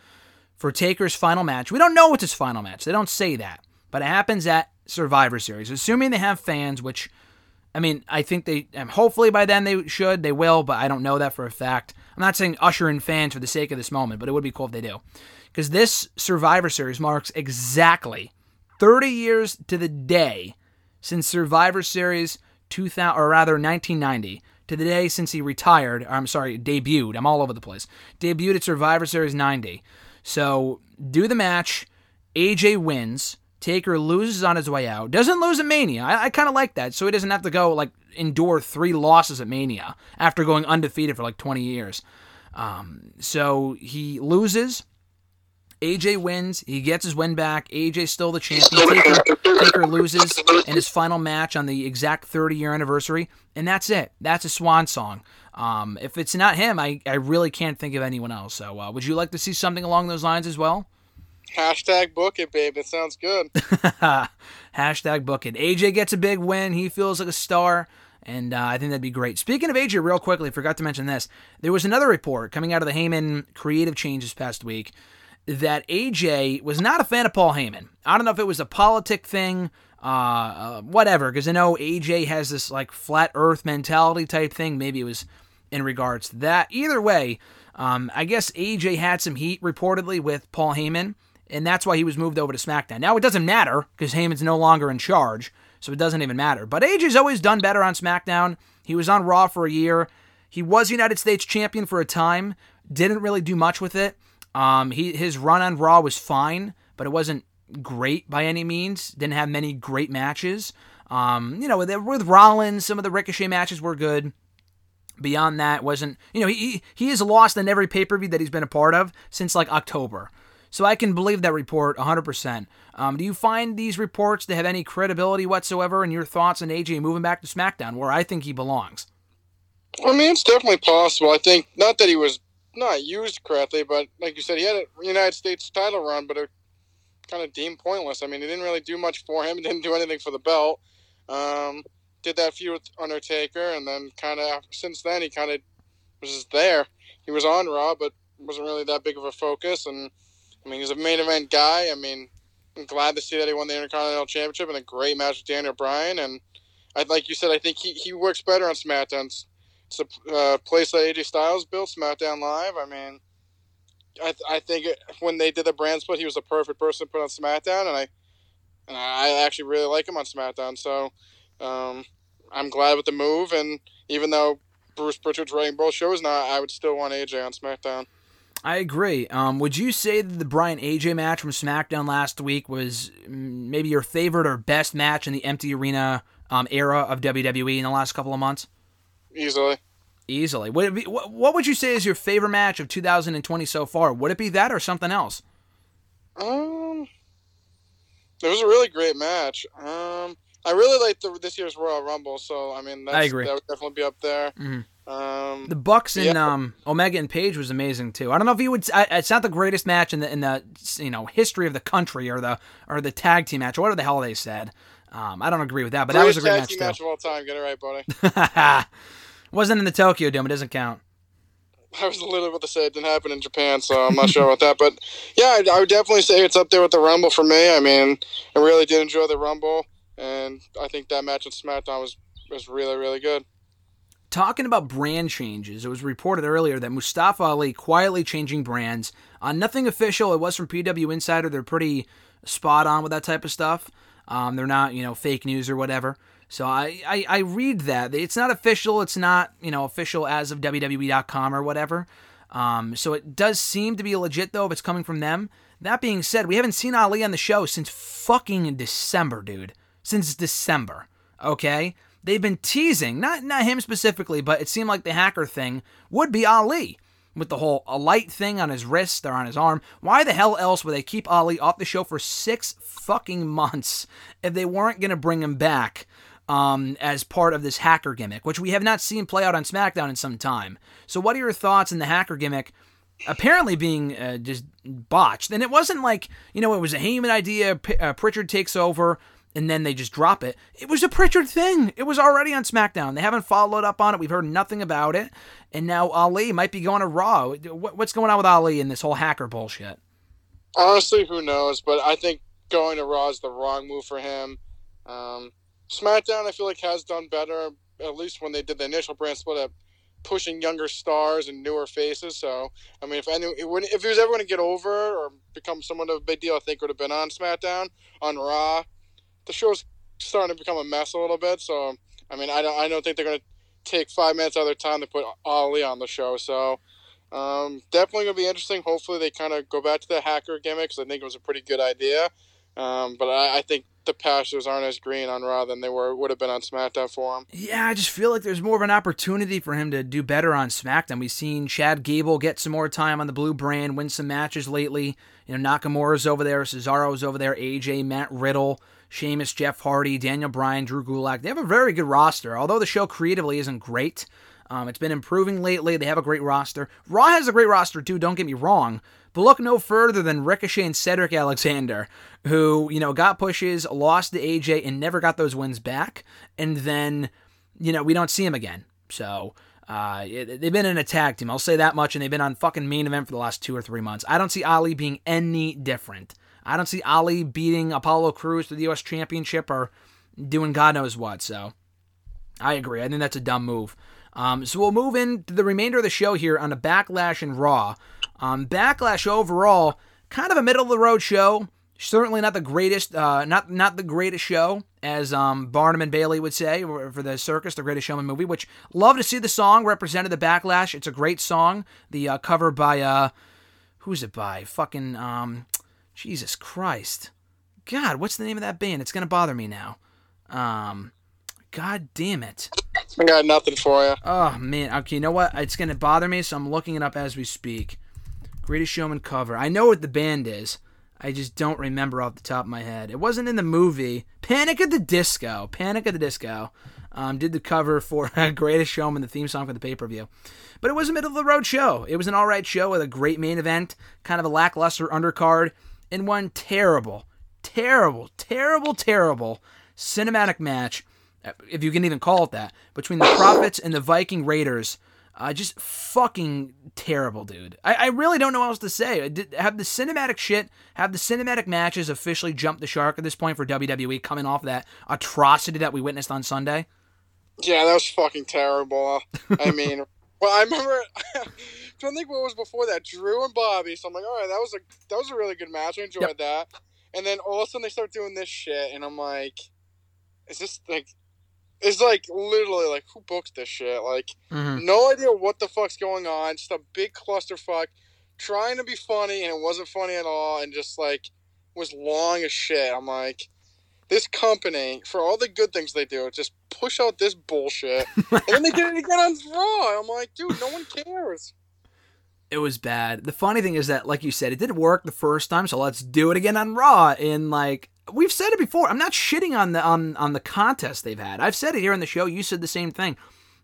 For Taker's final match. We don't know what's his final match. They don't say that. But it happens at Survivor Series. Assuming they have fans, which, I mean, I think they, um, hopefully by then they should, they will, but I don't know that for a fact. I'm not saying usher in fans for the sake of this moment, but it would be cool if they do. Because this Survivor Series marks exactly 30 years to the day since Survivor Series 2000, or rather 1990, to the day since he retired. I'm sorry, debuted. I'm all over the place. Debuted at Survivor Series 90. So do the match. AJ wins. Taker loses on his way out. Doesn't lose at Mania. I, I kind of like that. So he doesn't have to go like endure three losses at Mania after going undefeated for like 20 years. Um, so he loses. AJ wins. He gets his win back. AJ's still the champion. Taker, Taker loses in his final match on the exact 30 year anniversary. And that's it. That's a swan song. Um, if it's not him, I, I really can't think of anyone else. So uh, would you like to see something along those lines as well? Hashtag book it, babe. It sounds good. Hashtag book it. AJ gets a big win. He feels like a star. And uh, I think that'd be great. Speaking of AJ, real quickly, forgot to mention this. There was another report coming out of the Heyman creative change this past week that AJ was not a fan of Paul Heyman. I don't know if it was a politic thing, uh, uh, whatever, because I know AJ has this like flat earth mentality type thing. Maybe it was in regards to that. Either way, um, I guess AJ had some heat reportedly with Paul Heyman, and that's why he was moved over to SmackDown. Now it doesn't matter because Heyman's no longer in charge, so it doesn't even matter. But AJ's always done better on SmackDown. He was on Raw for a year. He was United States champion for a time. Didn't really do much with it. Um, he his run on Raw was fine, but it wasn't great by any means. Didn't have many great matches. Um, you know, with, with Rollins, some of the Ricochet matches were good. Beyond that, wasn't you know he he has lost in every pay per view that he's been a part of since like October. So I can believe that report 100%. Um, do you find these reports to have any credibility whatsoever? And your thoughts on AJ moving back to SmackDown, where I think he belongs? I mean, it's definitely possible. I think not that he was not used correctly, but like you said, he had a United States title run, but it kind of deemed pointless. I mean, he didn't really do much for him. Didn't do anything for the belt. Um, did that feud with Undertaker, and then kind of since then he kind of was just there. He was on Raw, but wasn't really that big of a focus. And I mean, he's a main event guy. I mean, I'm glad to see that he won the Intercontinental Championship in a great match with Daniel Bryan. And I, like you said, I think he, he works better on SmackDown. It's a uh, place that AJ Styles built, SmackDown Live. I mean, I, I think it, when they did the brand split, he was the perfect person to put on SmackDown, and I and I actually really like him on SmackDown. So um, I'm glad with the move. And even though Bruce Pritchard's writing both shows now, I would still want AJ on SmackDown. I agree. Um, would you say that the Bryan AJ match from SmackDown last week was maybe your favorite or best match in the empty arena um, era of WWE in the last couple of months? Easily. Easily. Would it be, what would you say is your favorite match of 2020 so far? Would it be that or something else? Um, it was a really great match. Um, I really liked the, this year's Royal Rumble, so I mean, that's, I agree. That would definitely be up there. Mm-hmm. Um, the Bucks and yeah. um, Omega and Page was amazing too. I don't know if you would. I, it's not the greatest match in the in the you know history of the country or the or the tag team match or whatever the hell they said. Um, I don't agree with that, but that was a great tag match team match of all time. Get it right, buddy. Wasn't in the Tokyo Dome. It doesn't count. I was literally about to say it didn't happen in Japan, so I'm not sure about that. But yeah, I, I would definitely say it's up there with the Rumble for me. I mean, I really did enjoy the Rumble, and I think that match on SmackDown was was really really good. talking about brand changes, it was reported earlier that Mustafa Ali quietly changing brands. Uh, nothing official. It was from PW Insider. They're pretty spot on with that type of stuff. Um, they're not, you know, fake news or whatever. So I, I, I read that. It's not official. It's not, you know, official as of WWE.com or whatever. Um, so it does seem to be legit, though, if it's coming from them. That being said, we haven't seen Ali on the show since fucking December, dude. Since December. Okay? They've been teasing, not not him specifically, but it seemed like the hacker thing would be Ali with the whole a light thing on his wrist or on his arm. Why the hell else would they keep Ali off the show for six fucking months if they weren't gonna bring him back? Um, as part of this hacker gimmick, which we have not seen play out on SmackDown in some time. So, what are your thoughts in the hacker gimmick apparently being uh, just botched? And it wasn't like, you know, it was a Heyman idea, P- uh, Pritchard takes over, and then they just drop it. It was a Pritchard thing. It was already on SmackDown. They haven't followed up on it. We've heard nothing about it. And now Ali might be going to Raw. What's going on with Ali and this whole hacker bullshit? Honestly, who knows? But I think going to Raw is the wrong move for him. Um, SmackDown, I feel like, has done better, at least when they did the initial brand split up, pushing younger stars and newer faces. So, I mean, if any, if he was ever going to get over or become somewhat of a big deal, I think would have been on SmackDown. On Raw, the show's starting to become a mess a little bit. So, I mean, I don't, I don't think they're going to take five minutes out of their time to put Ali on the show. So, um, definitely going to be interesting. Hopefully, they kind of go back to the hacker gimmick because I think it was a pretty good idea. Um, but I, I, think the pastures aren't as green on Raw than they were would have been on SmackDown for him. Yeah, I just feel like there's more of an opportunity for him to do better on SmackDown. We've seen Chad Gable get some more time on the blue brand, win some matches lately. You know, Nakamura's over there, Cesaro's over there, AJ, Matt Riddle. Sheamus, Jeff Hardy, Daniel Bryan, Drew Gulak. They have a very good roster, although the show creatively isn't great. Um, it's been improving lately. They have a great roster. Raw has a great roster too. Don't get me wrong. But look no further than Ricochet and Cedric Alexander, who you know got pushes, lost to AJ, and never got those wins back. And then you know we don't see him again. So uh, they've been in a tag team. I'll say that much, and they've been on fucking main event for the last two or three months. I don't see Ali being any different. I don't see Ali beating Apollo Crews for the U.S. Championship or doing God knows what. So I agree. I think that's a dumb move. Um, so we'll move into the remainder of the show here on a Backlash and Raw. Um, Backlash overall, kind of a middle of the road show. Certainly not the greatest, uh, not not the greatest show, as um, Barnum and Bailey would say for the Circus, the Greatest Showman movie. Which love to see the song represented the Backlash. It's a great song. The uh, cover by uh, who's it by? Fucking um, Jesus Christ. God, what's the name of that band? It's gonna bother me now. Um, God damn it. I got nothing for you. Oh man. Okay, you know what? It's gonna bother me, so I'm looking it up as we speak. Greatest Showman cover. I know what the band is. I just don't remember off the top of my head. It wasn't in the movie. Panic at the Disco. Panic at the Disco. Um, did the cover for Greatest Showman, the theme song for the pay per view. But it was a middle of the road show. It was an alright show with a great main event, kind of a lackluster undercard, and one terrible, terrible, terrible, terrible cinematic match, if you can even call it that, between the Profits and the Viking Raiders. Uh, just fucking terrible, dude. I, I really don't know what else to say. Did, have the cinematic shit, have the cinematic matches officially jumped the shark at this point for WWE coming off that atrocity that we witnessed on Sunday? Yeah, that was fucking terrible. I mean, well, I remember. trying to think what was before that. Drew and Bobby. So I'm like, all right, that was a that was a really good match. I enjoyed yep. that. And then all of a sudden they start doing this shit, and I'm like, is this like? It's like literally like who booked this shit? Like, mm-hmm. no idea what the fuck's going on. Just a big clusterfuck, trying to be funny, and it wasn't funny at all, and just like was long as shit. I'm like, this company for all the good things they do, just push out this bullshit, and then they get it again on Raw. I'm like, dude, no one cares. It was bad. The funny thing is that, like you said, it didn't work the first time, so let's do it again on Raw. in like we've said it before, I'm not shitting on the on on the contest they've had. I've said it here on the show. You said the same thing.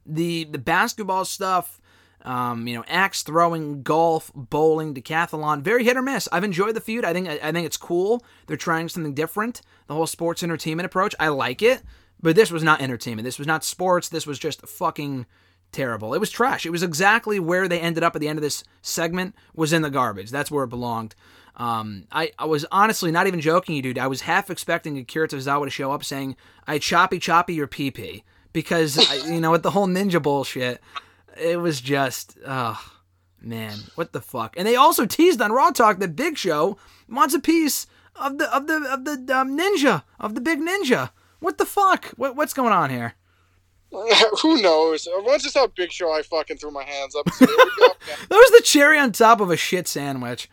The the basketball stuff, um, you know, axe throwing, golf, bowling, decathlon, very hit or miss. I've enjoyed the feud. I think I think it's cool. They're trying something different. The whole sports entertainment approach. I like it. But this was not entertainment. This was not sports. This was just fucking terrible. It was trash. It was exactly where they ended up at the end of this segment was in the garbage. That's where it belonged. Um, I, I was honestly not even joking you, dude. I was half expecting Akira Tozawa to show up saying, I choppy choppy your PP. because I, you know with the whole ninja bullshit, it was just oh man, what the fuck? And they also teased on Raw Talk that Big Show wants a piece of the of the of the um, ninja of the big ninja. What the fuck? What, what's going on here? Who knows? Once it's how Big Show, I fucking threw my hands up. So go. That was the cherry on top of a shit sandwich.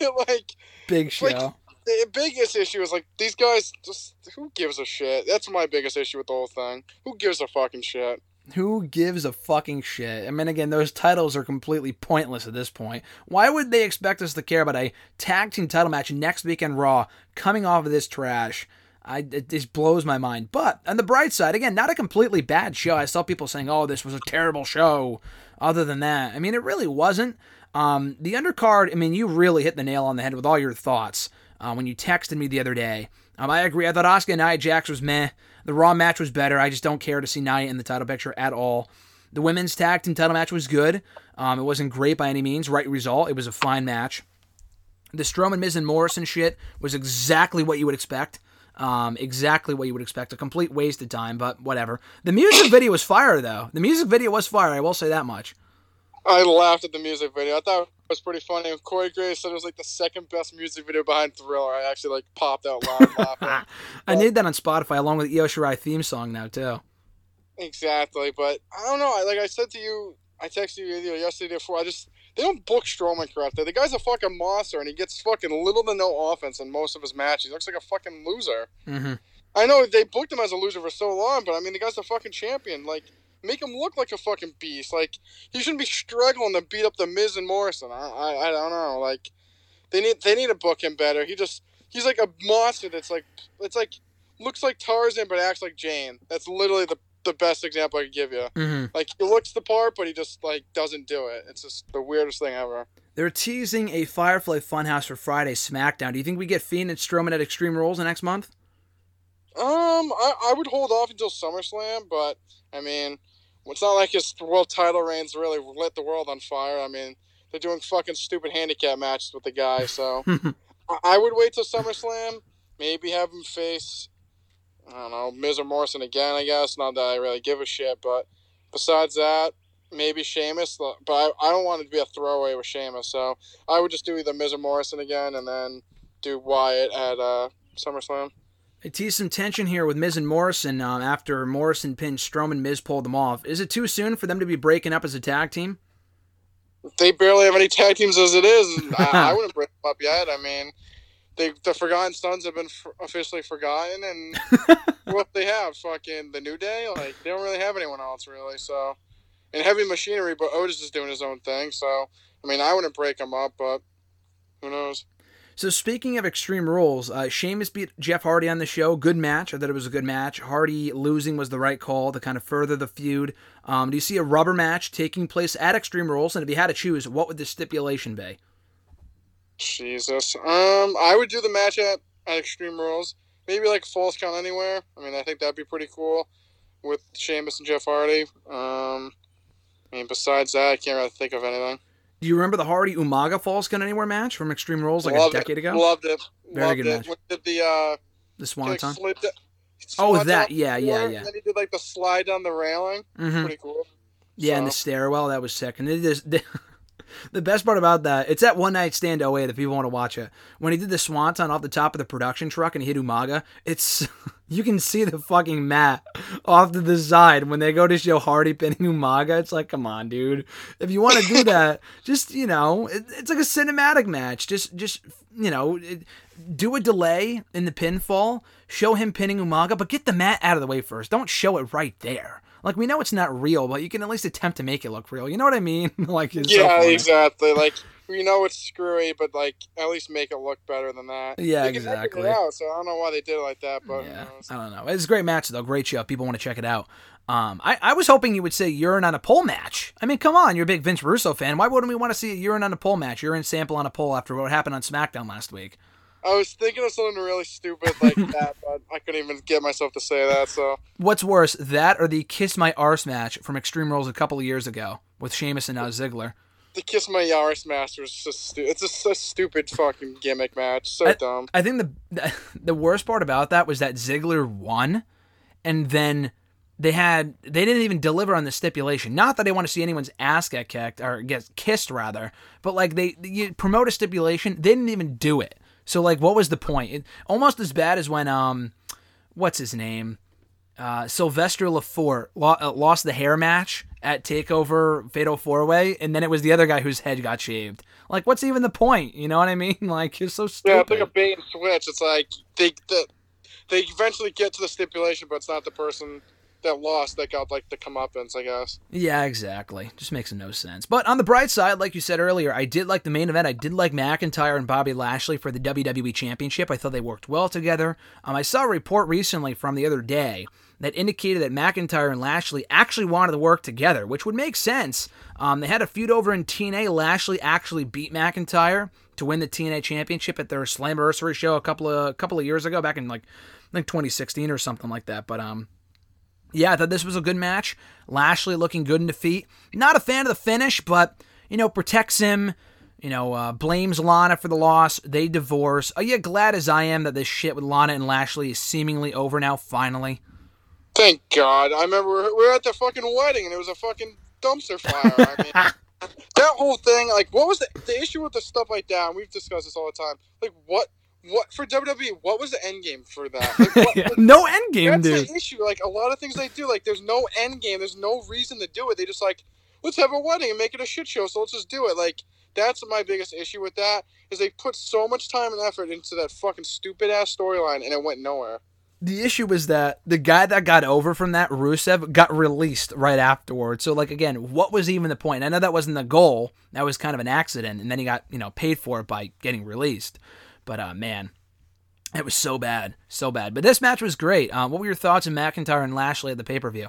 like Big Show. Like- the biggest issue is like these guys just who gives a shit. That's my biggest issue with the whole thing. Who gives a fucking shit? Who gives a fucking shit? I mean, again, those titles are completely pointless at this point. Why would they expect us to care about a tag team title match next week in Raw coming off of this trash? I, it just blows my mind. But on the bright side, again, not a completely bad show. I saw people saying, "Oh, this was a terrible show." Other than that, I mean, it really wasn't. Um, the undercard, I mean, you really hit the nail on the head with all your thoughts uh, when you texted me the other day. Um, I agree. I thought Asuka and Nia Jax was meh. The Raw match was better. I just don't care to see Nia in the title picture at all. The women's tag team title match was good. Um, it wasn't great by any means. Right result. It was a fine match. The Strowman, Miz, and Morrison shit was exactly what you would expect. Um, exactly what you would expect. A complete waste of time, but whatever. The music video was fire, though. The music video was fire. I will say that much. I laughed at the music video. I thought it was pretty funny. And Corey Graves said it was like the second best music video behind Thriller. I actually like popped out loud laughing. I need that on Spotify along with the Io Shirai theme song now too. Exactly, but I don't know. Like I said to you, I texted you either yesterday before. I just they don't book Strowman correctly. The guy's a fucking monster, and he gets fucking little to no offense in most of his matches. He looks like a fucking loser. Mm-hmm. I know they booked him as a loser for so long, but I mean the guy's a fucking champion. Like make him look like a fucking beast. Like he shouldn't be struggling to beat up the Miz and Morrison. I I, I don't know. Like they need they need to book him better. He just he's like a monster that's like it's like looks like Tarzan but acts like Jane. That's literally the the best example I could give you. Mm-hmm. Like he looks the part, but he just like doesn't do it. It's just the weirdest thing ever. They're teasing a Firefly Funhouse for Friday SmackDown. Do you think we get Fiend and Strowman at Extreme Rules next month? Um, I, I would hold off until SummerSlam, but I mean, it's not like his world title reigns really lit the world on fire. I mean, they're doing fucking stupid handicap matches with the guy, so I, would wait till SummerSlam. Maybe have him face, I don't know, Miz or Morrison again. I guess not that I really give a shit, but besides that, maybe Sheamus. But I, I don't want it to be a throwaway with Sheamus, so I would just do either Miz or Morrison again, and then do Wyatt at uh, SummerSlam. They tease some tension here with Miz and Morrison um, after Morrison pinned Strowman. Miz pulled them off. Is it too soon for them to be breaking up as a tag team? they barely have any tag teams as it is. I, I wouldn't break them up yet. I mean, they the Forgotten Sons have been f- officially forgotten, and what they have, fucking the New Day, like they don't really have anyone else really. So, and Heavy Machinery, but Otis is doing his own thing. So, I mean, I wouldn't break them up, but who knows? So speaking of Extreme Rules, uh, Sheamus beat Jeff Hardy on the show. Good match. I thought it was a good match. Hardy losing was the right call to kind of further the feud. Um, do you see a rubber match taking place at Extreme Rules? And if you had to choose, what would the stipulation be? Jesus. Um, I would do the match at, at Extreme Rules. Maybe like Falls Count Anywhere. I mean, I think that'd be pretty cool with Sheamus and Jeff Hardy. Um, I mean, besides that, I can't really think of anything. Do you remember the Hardy Umaga Falls Count Anywhere match from Extreme Rules like Loved a decade it. ago? Loved it. Very Loved good it. match. When did the uh, The he, Swan like, Song. slid da- Oh, that. Yeah, yeah, floor, yeah. And then he did like the slide down the railing. Mhm. Pretty cool. Yeah, and the stairwell, that was sick. And it is the, the best part about that, it's at One Night Stand OA that people want to watch it. When he did the swanton off the top of the production truck and he hit Umaga, it's you can see the fucking mat off to the side when they go to show Hardy pinning Umaga. It's like, come on, dude. If you want to do that, just you know, it, it's like a cinematic match. Just, just you know, it, do a delay in the pinfall, show him pinning Umaga, but get the mat out of the way first. Don't show it right there. Like we know it's not real, but you can at least attempt to make it look real. You know what I mean? like it's so yeah, funny. exactly. Like we know it's screwy, but like at least make it look better than that. Yeah, They exactly. Out, so I don't know why they did it like that, but Yeah, knows? I don't know. It's a great match though. Great show. People want to check it out. Um, I, I was hoping you would say urine on a pole match. I mean, come on, you're a big Vince Russo fan. Why wouldn't we want to see a urine on a pole match? Urine sample on a pole after what happened on SmackDown last week. I was thinking of something really stupid like that, but I couldn't even get myself to say that. So What's worse, that or the Kiss My Arse match from Extreme Rules a couple of years ago with Sheamus and now Ziggler? the Kiss My arse Master is just stu- it's just a stupid fucking gimmick match. So I, dumb. I think the the worst part about that was that Ziggler won, and then they had they didn't even deliver on the stipulation. Not that I want to see anyone's ass get kicked or get kissed rather, but like they you promote a stipulation, they didn't even do it. So like, what was the point? It, almost as bad as when um, what's his name, uh, Sylvester Lefort lo- uh, lost the hair match at Takeover Fatal Four Way, and then it was the other guy whose head got shaved. Like, what's even the point? You know what I mean? Like, you're so stupid. Yeah, it's like a bait and switch. It's like they the, they eventually get to the stipulation, but it's not the person that lost that got like the comeuppance, I guess. Yeah, exactly. Just makes no sense. But on the bright side, like you said earlier, I did like the main event. I did like McIntyre and Bobby Lashley for the WWE Championship. I thought they worked well together. Um, I saw a report recently from the other day that indicated that McIntyre and Lashley actually wanted to work together, which would make sense. Um, they had a feud over in TNA. Lashley actually beat McIntyre to win the TNA Championship at their Slammiversary show a couple of a couple of years ago, back in like I think 2016 or something like that. But um, yeah, I thought this was a good match. Lashley looking good in defeat. Not a fan of the finish, but you know protects him. You know, uh, blames Lana for the loss. They divorce. Are you glad as I am that this shit with Lana and Lashley is seemingly over now? Finally. Thank God. I remember we were at the fucking wedding and it was a fucking dumpster fire. I mean, that whole thing, like, what was the, the issue with the stuff like that? And we've discussed this all the time. Like, what, what for WWE? What was the end game for that? Like, what, like, no end game, that's dude. the issue. Like, a lot of things they do, like, there's no end game. There's no reason to do it. They just like, let's have a wedding and make it a shit show. So let's just do it. Like, that's my biggest issue with that is they put so much time and effort into that fucking stupid ass storyline and it went nowhere. The issue was that the guy that got over from that, Rusev, got released right afterwards. So, like, again, what was even the point? I know that wasn't the goal. That was kind of an accident. And then he got, you know, paid for it by getting released. But, uh, man, it was so bad. So bad. But this match was great. Uh, what were your thoughts on McIntyre and Lashley at the pay per view?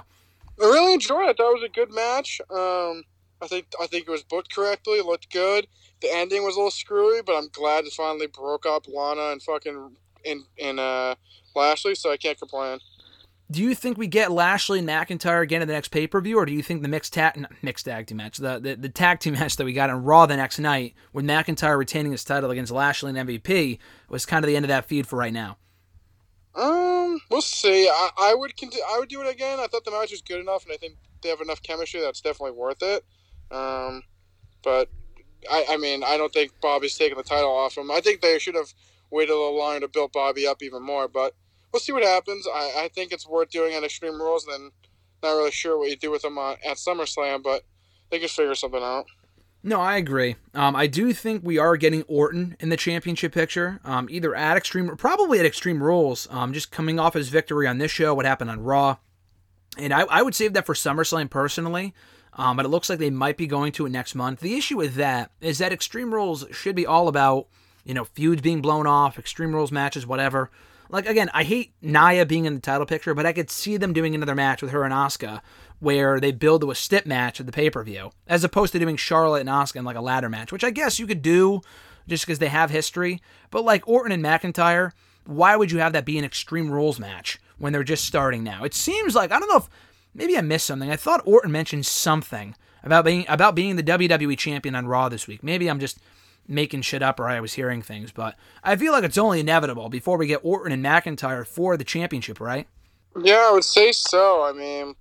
I really enjoyed it. I thought it was a good match. Um, I think I think it was booked correctly. Looked good. The ending was a little screwy, but I'm glad it finally broke up Lana and fucking in in uh Lashley, so I can't complain. Do you think we get Lashley and McIntyre again in the next pay per view, or do you think the mixed tag mixed tag team match, the, the the tag team match that we got on Raw the next night, with McIntyre retaining his title against Lashley and MVP, was kind of the end of that feud for right now? Um, we'll see. I, I would conti- I would do it again. I thought the match was good enough, and I think they have enough chemistry that's definitely worth it. Um, but I, I mean, I don't think Bobby's taking the title off him. I think they should have waited a little longer to build Bobby up even more. But we'll see what happens. I, I think it's worth doing at Extreme Rules. Then not really sure what you do with them on, at SummerSlam, but they could figure something out. No, I agree. Um, I do think we are getting Orton in the championship picture, um, either at Extreme, probably at Extreme Rules, um, just coming off his victory on this show, what happened on Raw. And I, I would save that for SummerSlam personally, um, but it looks like they might be going to it next month. The issue with that is that Extreme Rules should be all about, you know, feuds being blown off, Extreme Rules matches, whatever. Like, again, I hate Nia being in the title picture, but I could see them doing another match with her and Asuka where they build to a stip match at the pay per view, as opposed to doing Charlotte and Asuka in like a ladder match, which I guess you could do just because they have history. But like Orton and McIntyre, why would you have that be an Extreme Rules match when they're just starting now? It seems like I don't know if maybe I missed something. I thought Orton mentioned something about being about being the WWE champion on Raw this week. Maybe I'm just making shit up or I was hearing things, but I feel like it's only inevitable before we get Orton and McIntyre for the championship, right? Yeah, I would say so. I mean,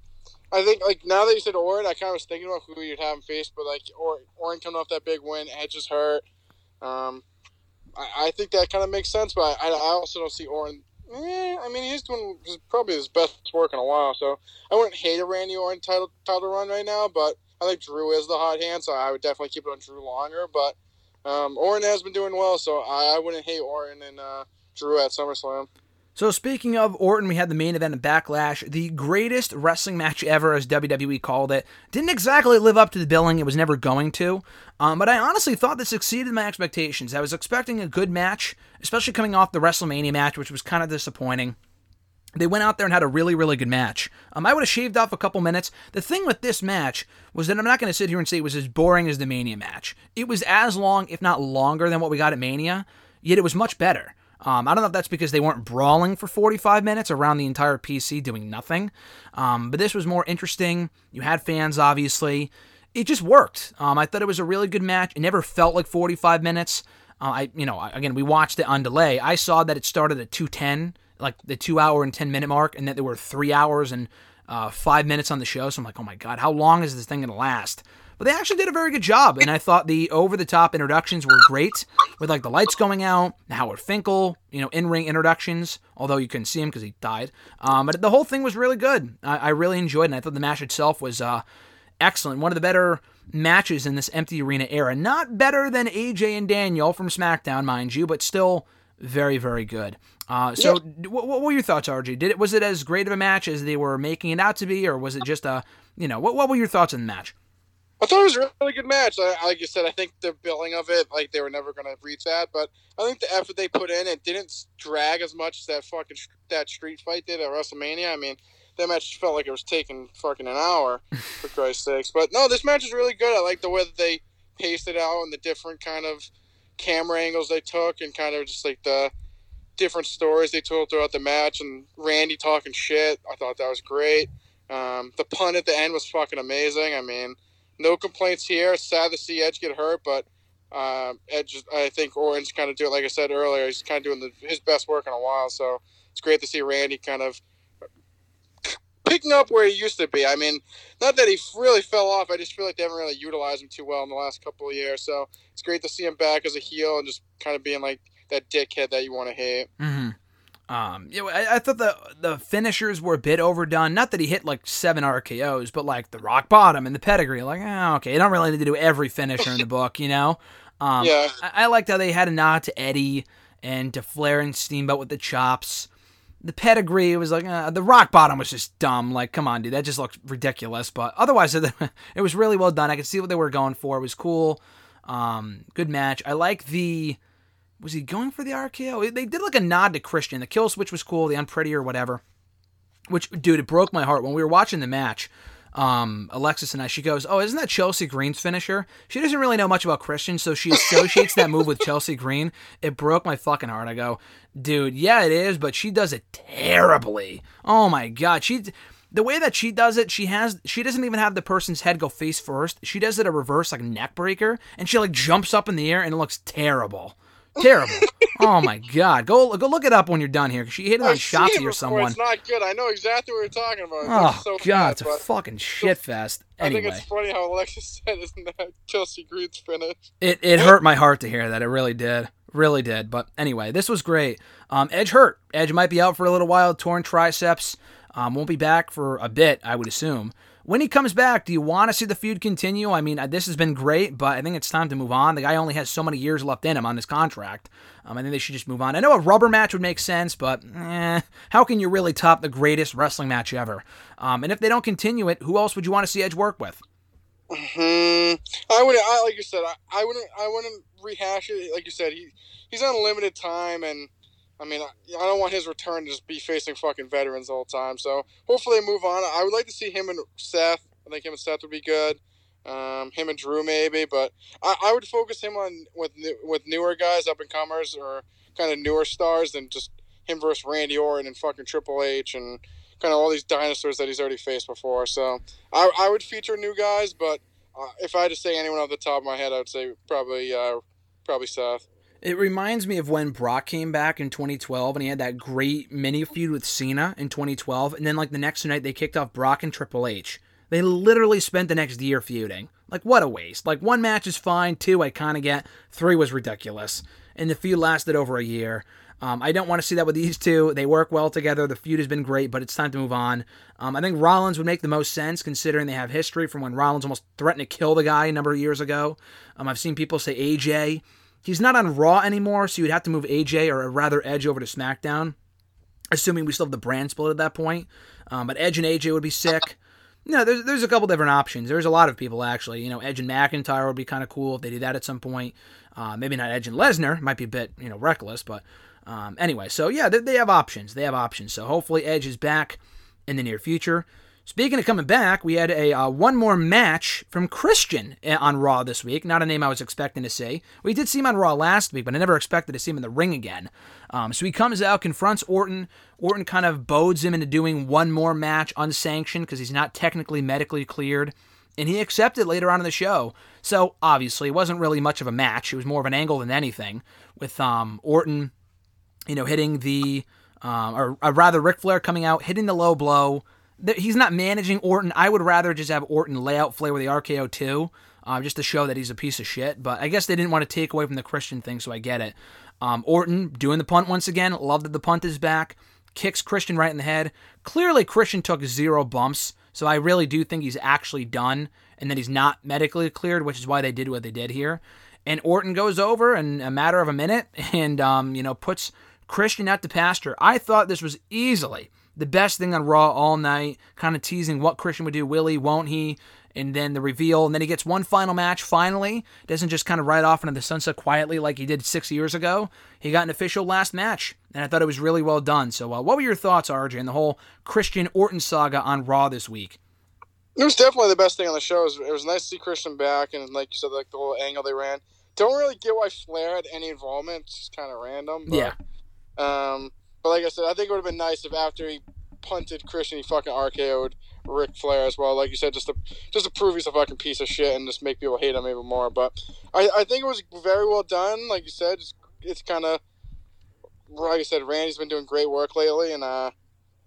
I think like now that you said Orton, I kind of was thinking about who you'd have him face, but like or, Orton coming off that big win, Edge is hurt. Um, I, I think that kind of makes sense, but I, I also don't see Orton. Eh, I mean, he's doing probably his best work in a while, so I wouldn't hate a Randy Orton title title run right now. But I think Drew is the hot hand, so I would definitely keep it on Drew longer. But um, Orton has been doing well, so I, wouldn't hate Orton and uh, Drew at SummerSlam. So speaking of Orton, we had the main event of Backlash, the greatest wrestling match ever, as WWE called it. Didn't exactly live up to the billing; it was never going to. Um, but I honestly thought this exceeded my expectations. I was expecting a good match, especially coming off the WrestleMania match, which was kind of disappointing. They went out there and had a really, really good match. Um, I would have shaved off a couple minutes. The thing with this match was that I'm not going to sit here and say it was as boring as the Mania match. It was as long, if not longer, than what we got at Mania, yet it was much better. Um, I don't know if that's because they weren't brawling for 45 minutes around the entire PC doing nothing, um, but this was more interesting. You had fans, obviously. It just worked. Um, I thought it was a really good match. It never felt like 45 minutes. Uh, I, you know, again, we watched it on delay. I saw that it started at 210, like the two hour and 10 minute mark, and that there were three hours and uh, five minutes on the show. So I'm like, oh my god, how long is this thing gonna last? But they actually did a very good job, and I thought the over-the-top introductions were great, with like the lights going out, Howard Finkel, you know, in-ring introductions. Although you couldn't see him because he died, um, but the whole thing was really good. I, I really enjoyed, it, and I thought the match itself was uh, excellent. One of the better matches in this empty arena era. Not better than AJ and Daniel from SmackDown, mind you, but still very, very good. Uh, so, yeah. what, what, were your thoughts, RG? Did it was it as great of a match as they were making it out to be, or was it just a you know what? What were your thoughts on the match? I thought it was a really good match. like you said, I think the billing of it, like they were never going to reach that, but I think the effort they put in, it didn't drag as much as that fucking that street fight did at WrestleMania. I mean, that match felt like it was taking fucking an hour, for Christ's sakes. But no, this match is really good. I like the way that they paced it out and the different kind of camera angles they took, and kind of just like the different stories they told throughout the match. And Randy talking shit, I thought that was great. Um, the pun at the end was fucking amazing. I mean no complaints here. Sad to see Edge get hurt, but uh, Edge, I think Orton's kind of doing, like I said earlier, he's kind of doing the, his best work in a while. So it's great to see Randy kind of picking up where he used to be. I mean, not that he really fell off. I just feel like they haven't really utilized him too well in the last couple of years. So it's great to see him back as a heel and just kind of being like that dickhead that you want to hit. Mm-hmm. Um, know, I, I, thought the the finishers were a bit overdone. Not that he hit like seven RKO's, but like the rock bottom and the pedigree. Like, oh, okay, you don't really need to do every finisher in the book, you know. Um, yeah. I, I liked how they had a nod to Eddie and to Flair and Steamboat with the chops. The pedigree was like uh, the rock bottom was just dumb. Like, come on, dude, that just looks ridiculous. But otherwise, it, it was really well done. I could see what they were going for. It was cool. Um, good match. I like the was he going for the RKO? They did like a nod to Christian. The kill switch was cool, the unpretty or whatever. Which, dude, it broke my heart when we were watching the match. Um, Alexis and I, she goes, "Oh, isn't that Chelsea Green's finisher?" She doesn't really know much about Christian, so she associates that move with Chelsea Green. It broke my fucking heart. I go, "Dude, yeah, it is, but she does it terribly. Oh my god, she." the way that she does it, she has she doesn't even have the person's head go face first. She does it a reverse like neck breaker, and she like jumps up in the air and it looks terrible. Terrible. oh my god. Go go look it up when you're done here. She hit it on Shotzi or someone. It's not good. I know exactly what you're talking about. oh so god, bad, it's a fucking shit fest. Anyway. I think it's funny how Alexis said isn't that Chelsea Green's finish. It it hurt my heart to hear that. It really did. Really did. But anyway, this was great. Um, Edge hurt. Edge might be out for a little while, torn triceps. Um, won't be back for a bit, I would assume. When he comes back, do you want to see the feud continue? I mean, this has been great, but I think it's time to move on. The guy only has so many years left in him on his contract. Um, I think they should just move on. I know a rubber match would make sense, but eh, how can you really top the greatest wrestling match ever? Um, and if they don't continue it, who else would you want to see Edge work with? Hmm. I wouldn't. I, like you said, I, I wouldn't. I wouldn't rehash it. Like you said, he he's on limited time, and I mean, I, I don't want his return to just be facing fucking veterans all the time. So hopefully, they move on. I would like to see him and Seth. I think him and Seth would be good. Um, him and Drew maybe, but I, I would focus him on with with newer guys, up and comers, or kind of newer stars than just him versus Randy Orton and fucking Triple H and kind of all these dinosaurs that he's already faced before. So I, I would feature new guys, but uh, if I had to say anyone off the top of my head, I would say probably uh, probably Seth. It reminds me of when Brock came back in 2012 and he had that great mini feud with Cena in 2012. And then, like, the next night, they kicked off Brock and Triple H. They literally spent the next year feuding. Like, what a waste. Like, one match is fine, two, I kind of get, three was ridiculous. And the feud lasted over a year. Um, I don't want to see that with these two. They work well together. The feud has been great, but it's time to move on. Um, I think Rollins would make the most sense considering they have history from when Rollins almost threatened to kill the guy a number of years ago. Um, I've seen people say AJ He's not on Raw anymore, so you'd have to move AJ or rather Edge over to SmackDown, assuming we still have the brand split at that point. Um, but Edge and AJ would be sick. Know, there's there's a couple different options. There's a lot of people actually. You know, Edge and McIntyre would be kind of cool if they did that at some point. Uh, maybe not Edge and Lesnar. Might be a bit you know reckless, but um, anyway. So yeah, they, they have options. They have options. So hopefully Edge is back in the near future. Speaking of coming back, we had a uh, one more match from Christian eh, on Raw this week. Not a name I was expecting to see. We did see him on Raw last week, but I never expected to see him in the ring again. Um, so he comes out, confronts Orton. Orton kind of bodes him into doing one more match unsanctioned because he's not technically medically cleared. And he accepted later on in the show. So obviously, it wasn't really much of a match. It was more of an angle than anything, with um, Orton, you know, hitting the, um, or, or rather, Ric Flair coming out, hitting the low blow he's not managing Orton. I would rather just have Orton lay out Flair with the RKO too, uh, just to show that he's a piece of shit. But I guess they didn't want to take away from the Christian thing, so I get it. Um, Orton doing the punt once again. Love that the punt is back. Kicks Christian right in the head. Clearly, Christian took zero bumps, so I really do think he's actually done and that he's not medically cleared, which is why they did what they did here. And Orton goes over in a matter of a minute and, um, you know, puts Christian out to pasture. I thought this was easily the best thing on Raw all night, kind of teasing what Christian would do. Will he, won't he? And then the reveal, and then he gets one final match finally. Doesn't just kind of ride off into the sunset quietly like he did six years ago. He got an official last match, and I thought it was really well done. So, uh, what were your thoughts, RJ, on the whole Christian Orton saga on Raw this week? It was definitely the best thing on the show. It was, it was nice to see Christian back, and like you said, like the whole angle they ran. Don't really get why Flair had any involvement. It's just kind of random. But, Yeah. Um, but like I said, I think it would have been nice if after he punted Christian, he fucking RKO'd Ric Flair as well. Like you said, just to just to prove he's a fucking piece of shit and just make people hate him even more. But I, I think it was very well done. Like you said, it's, it's kind of like I said, Randy's been doing great work lately, and uh,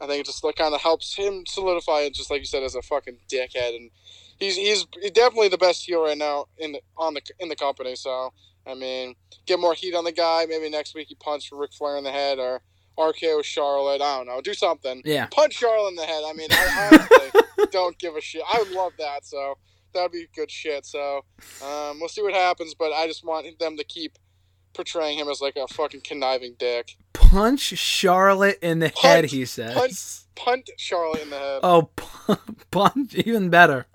I think it just like, kind of helps him solidify it. Just like you said, as a fucking dickhead, and he's he's definitely the best heel right now in the on the in the company. So I mean, get more heat on the guy. Maybe next week he punch Ric Flair in the head or RKO Charlotte. I don't know. Do something. Yeah. Punch Charlotte in the head. I mean, I honestly don't give a shit. I would love that. So that'd be good shit. So um, we'll see what happens. But I just want them to keep portraying him as like a fucking conniving dick. Punch Charlotte in the head, he says. Punt, punt Charlotte in the head. Oh, punch, even better.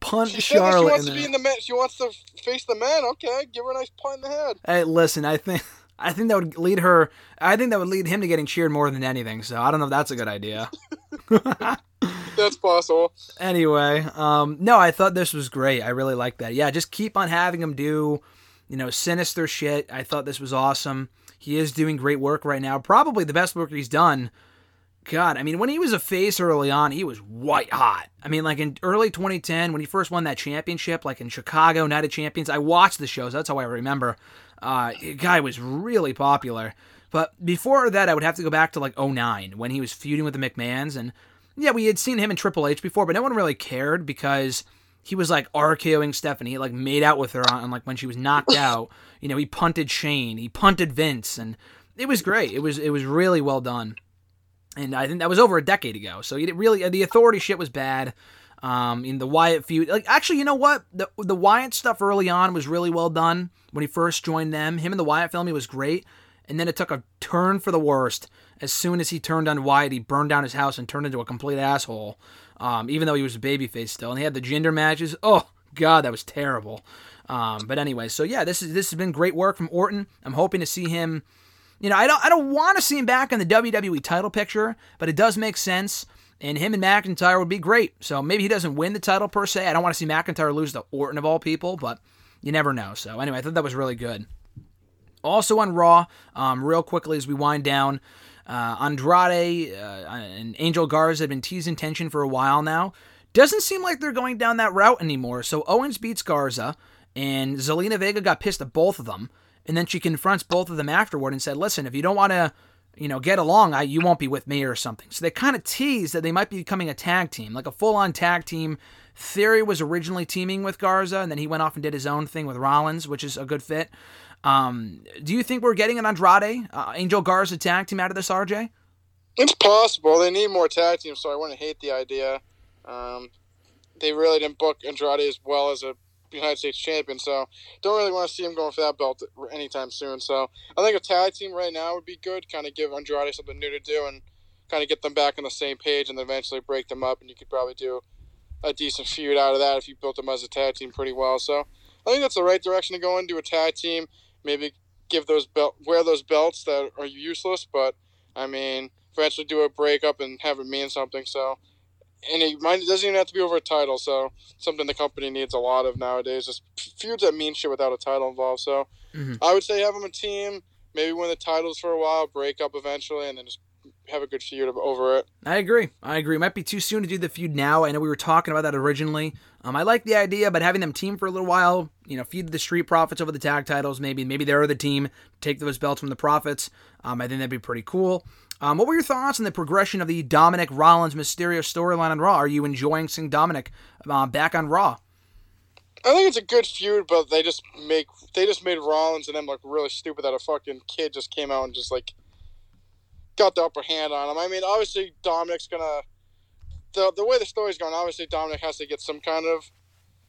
Punch she that she Charlotte wants in to the be in the man. She wants to face the man. Okay, give her a nice punt in the head. Hey, listen, I think I think that would lead her. I think that would lead him to getting cheered more than anything. So I don't know if that's a good idea. That's possible. anyway, um, no, I thought this was great. I really like that. Yeah, just keep on having him do, you know, sinister shit. I thought this was awesome. He is doing great work right now. Probably the best work he's done. God, I mean, when he was a face early on, he was white hot. I mean, like in early 2010, when he first won that championship, like in Chicago, Night of Champions, I watched the shows. That's how I remember. Uh, guy was really popular. But before that, I would have to go back to like 09 when he was feuding with the McMahons. And yeah, we had seen him in Triple H before, but no one really cared because he was like RKOing Stephanie. He like made out with her on, like when she was knocked out. You know, he punted Shane, he punted Vince, and it was great. It was it was really well done. And I think that was over a decade ago. So it really the authority shit was bad. Um, in the Wyatt feud, like actually, you know what? The the Wyatt stuff early on was really well done when he first joined them. Him and the Wyatt family was great, and then it took a turn for the worst. As soon as he turned on Wyatt, he burned down his house and turned into a complete asshole. Um, even though he was a babyface still, and he had the gender matches. Oh God, that was terrible. Um, but anyway, so yeah, this is this has been great work from Orton. I'm hoping to see him. You know, I don't I don't want to see him back in the WWE title picture, but it does make sense. And him and McIntyre would be great. So maybe he doesn't win the title per se. I don't want to see McIntyre lose to Orton of all people, but you never know. So anyway, I thought that was really good. Also on Raw, um, real quickly as we wind down, uh, Andrade uh, and Angel Garza have been teasing tension for a while now. Doesn't seem like they're going down that route anymore. So Owens beats Garza, and Zelina Vega got pissed at both of them, and then she confronts both of them afterward and said, "Listen, if you don't want to." You know, get along. I you won't be with me or something. So they kind of tease that they might be becoming a tag team, like a full-on tag team. Theory was originally teaming with Garza, and then he went off and did his own thing with Rollins, which is a good fit. Um, do you think we're getting an Andrade, uh, Angel Garza tag team out of this, RJ? It's possible. They need more tag teams, so I wouldn't hate the idea. Um, they really didn't book Andrade as well as a United States champion, so don't really want to see him going for that belt anytime soon. So I think a tag team right now would be good. Kind of give Andrade something new to do and kind of get them back on the same page, and eventually break them up, and you could probably do a decent feud out of that if you built them as a tag team pretty well. So I think that's the right direction to go into a tag team, maybe give those belt wear those belts that are useless, but I mean eventually do a breakup and have it mean something. So and it, might, it doesn't even have to be over a title. So something the company needs a lot of nowadays. Just feuds that mean shit without a title involved. So Mhm. I would say have them a team, maybe win the titles for a while, break up eventually, and then just have a good feud over it. I agree. I agree. It might be too soon to do the feud now. I know we were talking about that originally. Um, I like the idea, but having them team for a little while, you know, feud the Street Profits over the tag titles, maybe maybe they're the team, take those belts from the Profits. Um, I think that'd be pretty cool. Um, what were your thoughts on the progression of the Dominic Rollins Mysterio storyline on Raw? Are you enjoying seeing Dominic uh, back on Raw? I think it's a good feud, but they just make they just made Rollins and them look really stupid that a fucking kid just came out and just like got the upper hand on him. I mean, obviously Dominic's gonna the the way the story's going. Obviously Dominic has to get some kind of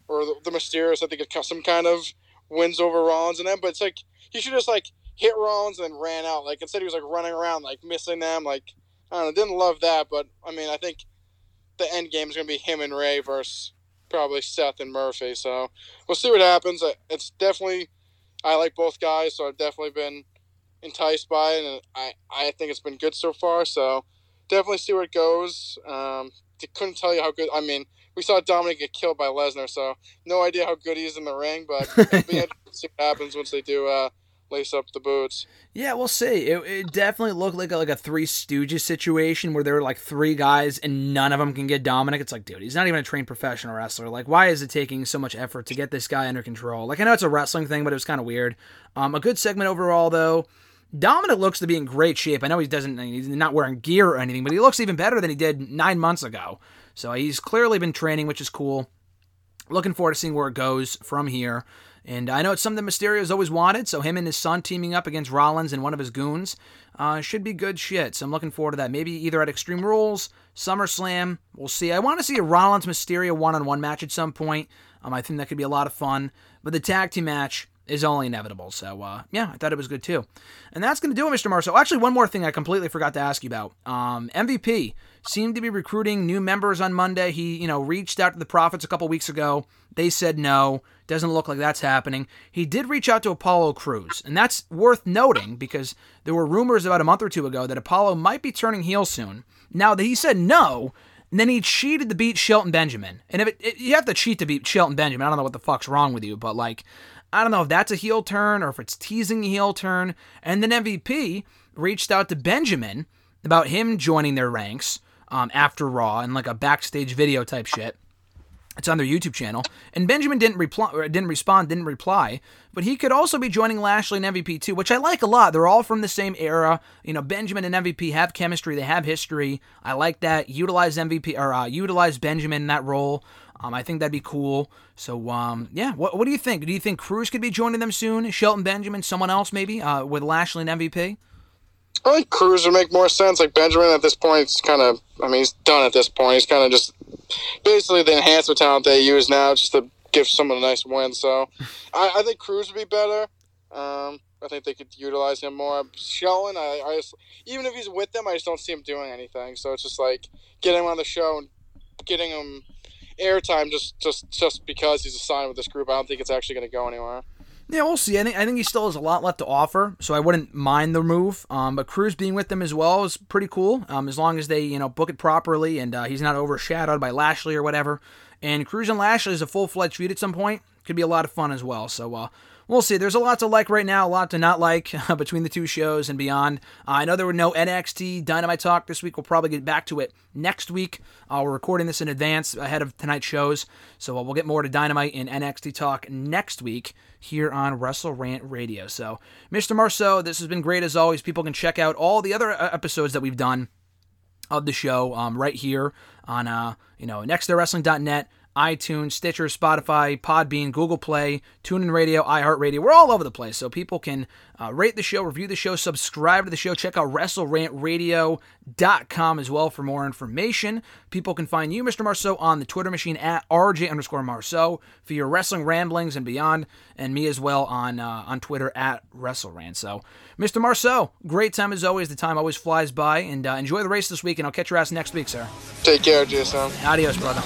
or the, the Mysterios have to get some kind of wins over Rollins and them. But it's like he should just like hit Rollins and then ran out. Like instead he was like running around like missing them. Like I don't know. Didn't love that, but I mean I think the end game is gonna be him and Rey versus probably Seth and Murphy. So we'll see what happens. It's definitely I like both guys, so I've definitely been enticed by it, and I I think it's been good so far. So definitely see where it goes. Um, couldn't tell you how good. I mean, we saw Dominic get killed by Lesnar, so no idea how good he is in the ring. But it'll be interesting to see what happens once they do uh, lace up the boots. Yeah, we'll see. It, it definitely looked like a, like a Three Stooges situation where there were like three guys and none of them can get Dominic. It's like, dude, he's not even a trained professional wrestler. Like, why is it taking so much effort to get this guy under control? Like, I know it's a wrestling thing, but it was kind of weird. Um, a good segment overall, though. Dominic looks to be in great shape. I know he doesn't, he's not wearing gear or anything, but he looks even better than he did nine months ago. So he's clearly been training, which is cool. Looking forward to seeing where it goes from here. And I know it's something Mysterio's always wanted, so him and his son teaming up against Rollins and one of his goons uh, should be good shit. So I'm looking forward to that. Maybe either at Extreme Rules, SummerSlam, we'll see. I want to see a Rollins Mysterio one on one match at some point. Um, I think that could be a lot of fun. But the tag team match is only inevitable. So uh, yeah, I thought it was good too. And that's going to do it, Mr. Marceau. Actually, one more thing I completely forgot to ask you about. Um, MVP seemed to be recruiting new members on Monday. He, you know, reached out to the Prophets a couple weeks ago. They said no. Doesn't look like that's happening. He did reach out to Apollo Crews, and that's worth noting because there were rumors about a month or two ago that Apollo might be turning heel soon. Now that he said no, and then he cheated to beat Shelton Benjamin. And if it, it, you have to cheat to beat Shelton Benjamin, I don't know what the fuck's wrong with you, but like, I don't know if that's a heel turn or if it's teasing a heel turn. And then MVP reached out to Benjamin about him joining their ranks um, after Raw and like a backstage video type shit. It's on their YouTube channel. And Benjamin didn't reply, didn't respond, didn't reply. But he could also be joining Lashley and MVP too, which I like a lot. They're all from the same era. You know, Benjamin and MVP have chemistry. They have history. I like that. Utilize MVP or uh, utilize Benjamin in that role. Um, I think that'd be cool. So, um, yeah, what, what do you think? Do you think Crews could be joining them soon? Shelton Benjamin, someone else maybe, uh, with Lashley and MVP? I think Crews would make more sense. Like Benjamin at this point, is kind of, I mean, he's done at this point. He's kind of just basically the enhancement talent they use now just to give someone a nice win. So I, I think Crews would be better. Um, I think they could utilize him more. Shelton, I, I just, even if he's with them, I just don't see him doing anything. So it's just like getting him on the show and getting him airtime just just just because he's assigned with this group. I don't think it's actually going to go anywhere. Yeah, we'll see. I think I think he still has a lot left to offer, so I wouldn't mind the move. Um, but Crews being with them as well is pretty cool. Um, as long as they you know book it properly and uh, he's not overshadowed by Lashley or whatever. And Crews and Lashley is a full fledged feud at some point. Could be a lot of fun as well. So uh, we'll see. There's a lot to like right now, a lot to not like between the two shows and beyond. Uh, I know there were no NXT Dynamite talk this week. We'll probably get back to it next week. Uh, we're recording this in advance ahead of tonight's shows, so uh, we'll get more to Dynamite and NXT talk next week here on Wrestle Rant Radio. So, Mr. Marceau, this has been great as always. People can check out all the other uh, episodes that we've done of the show um, right here on uh, you know nexttheirwrestling.net iTunes, Stitcher, Spotify, Podbean, Google Play, TuneIn Radio, iHeartRadio. We're all over the place, so people can uh, rate the show, review the show, subscribe to the show. Check out WrestleRantRadio.com as well for more information. People can find you, Mr. Marceau, on the Twitter machine at RJ underscore Marceau for your wrestling ramblings and beyond, and me as well on uh, on Twitter at WrestleRant. So, Mr. Marceau, great time as always. The time always flies by, and uh, enjoy the race this week, and I'll catch your ass next week, sir. Take care, Jason. Adios, brother.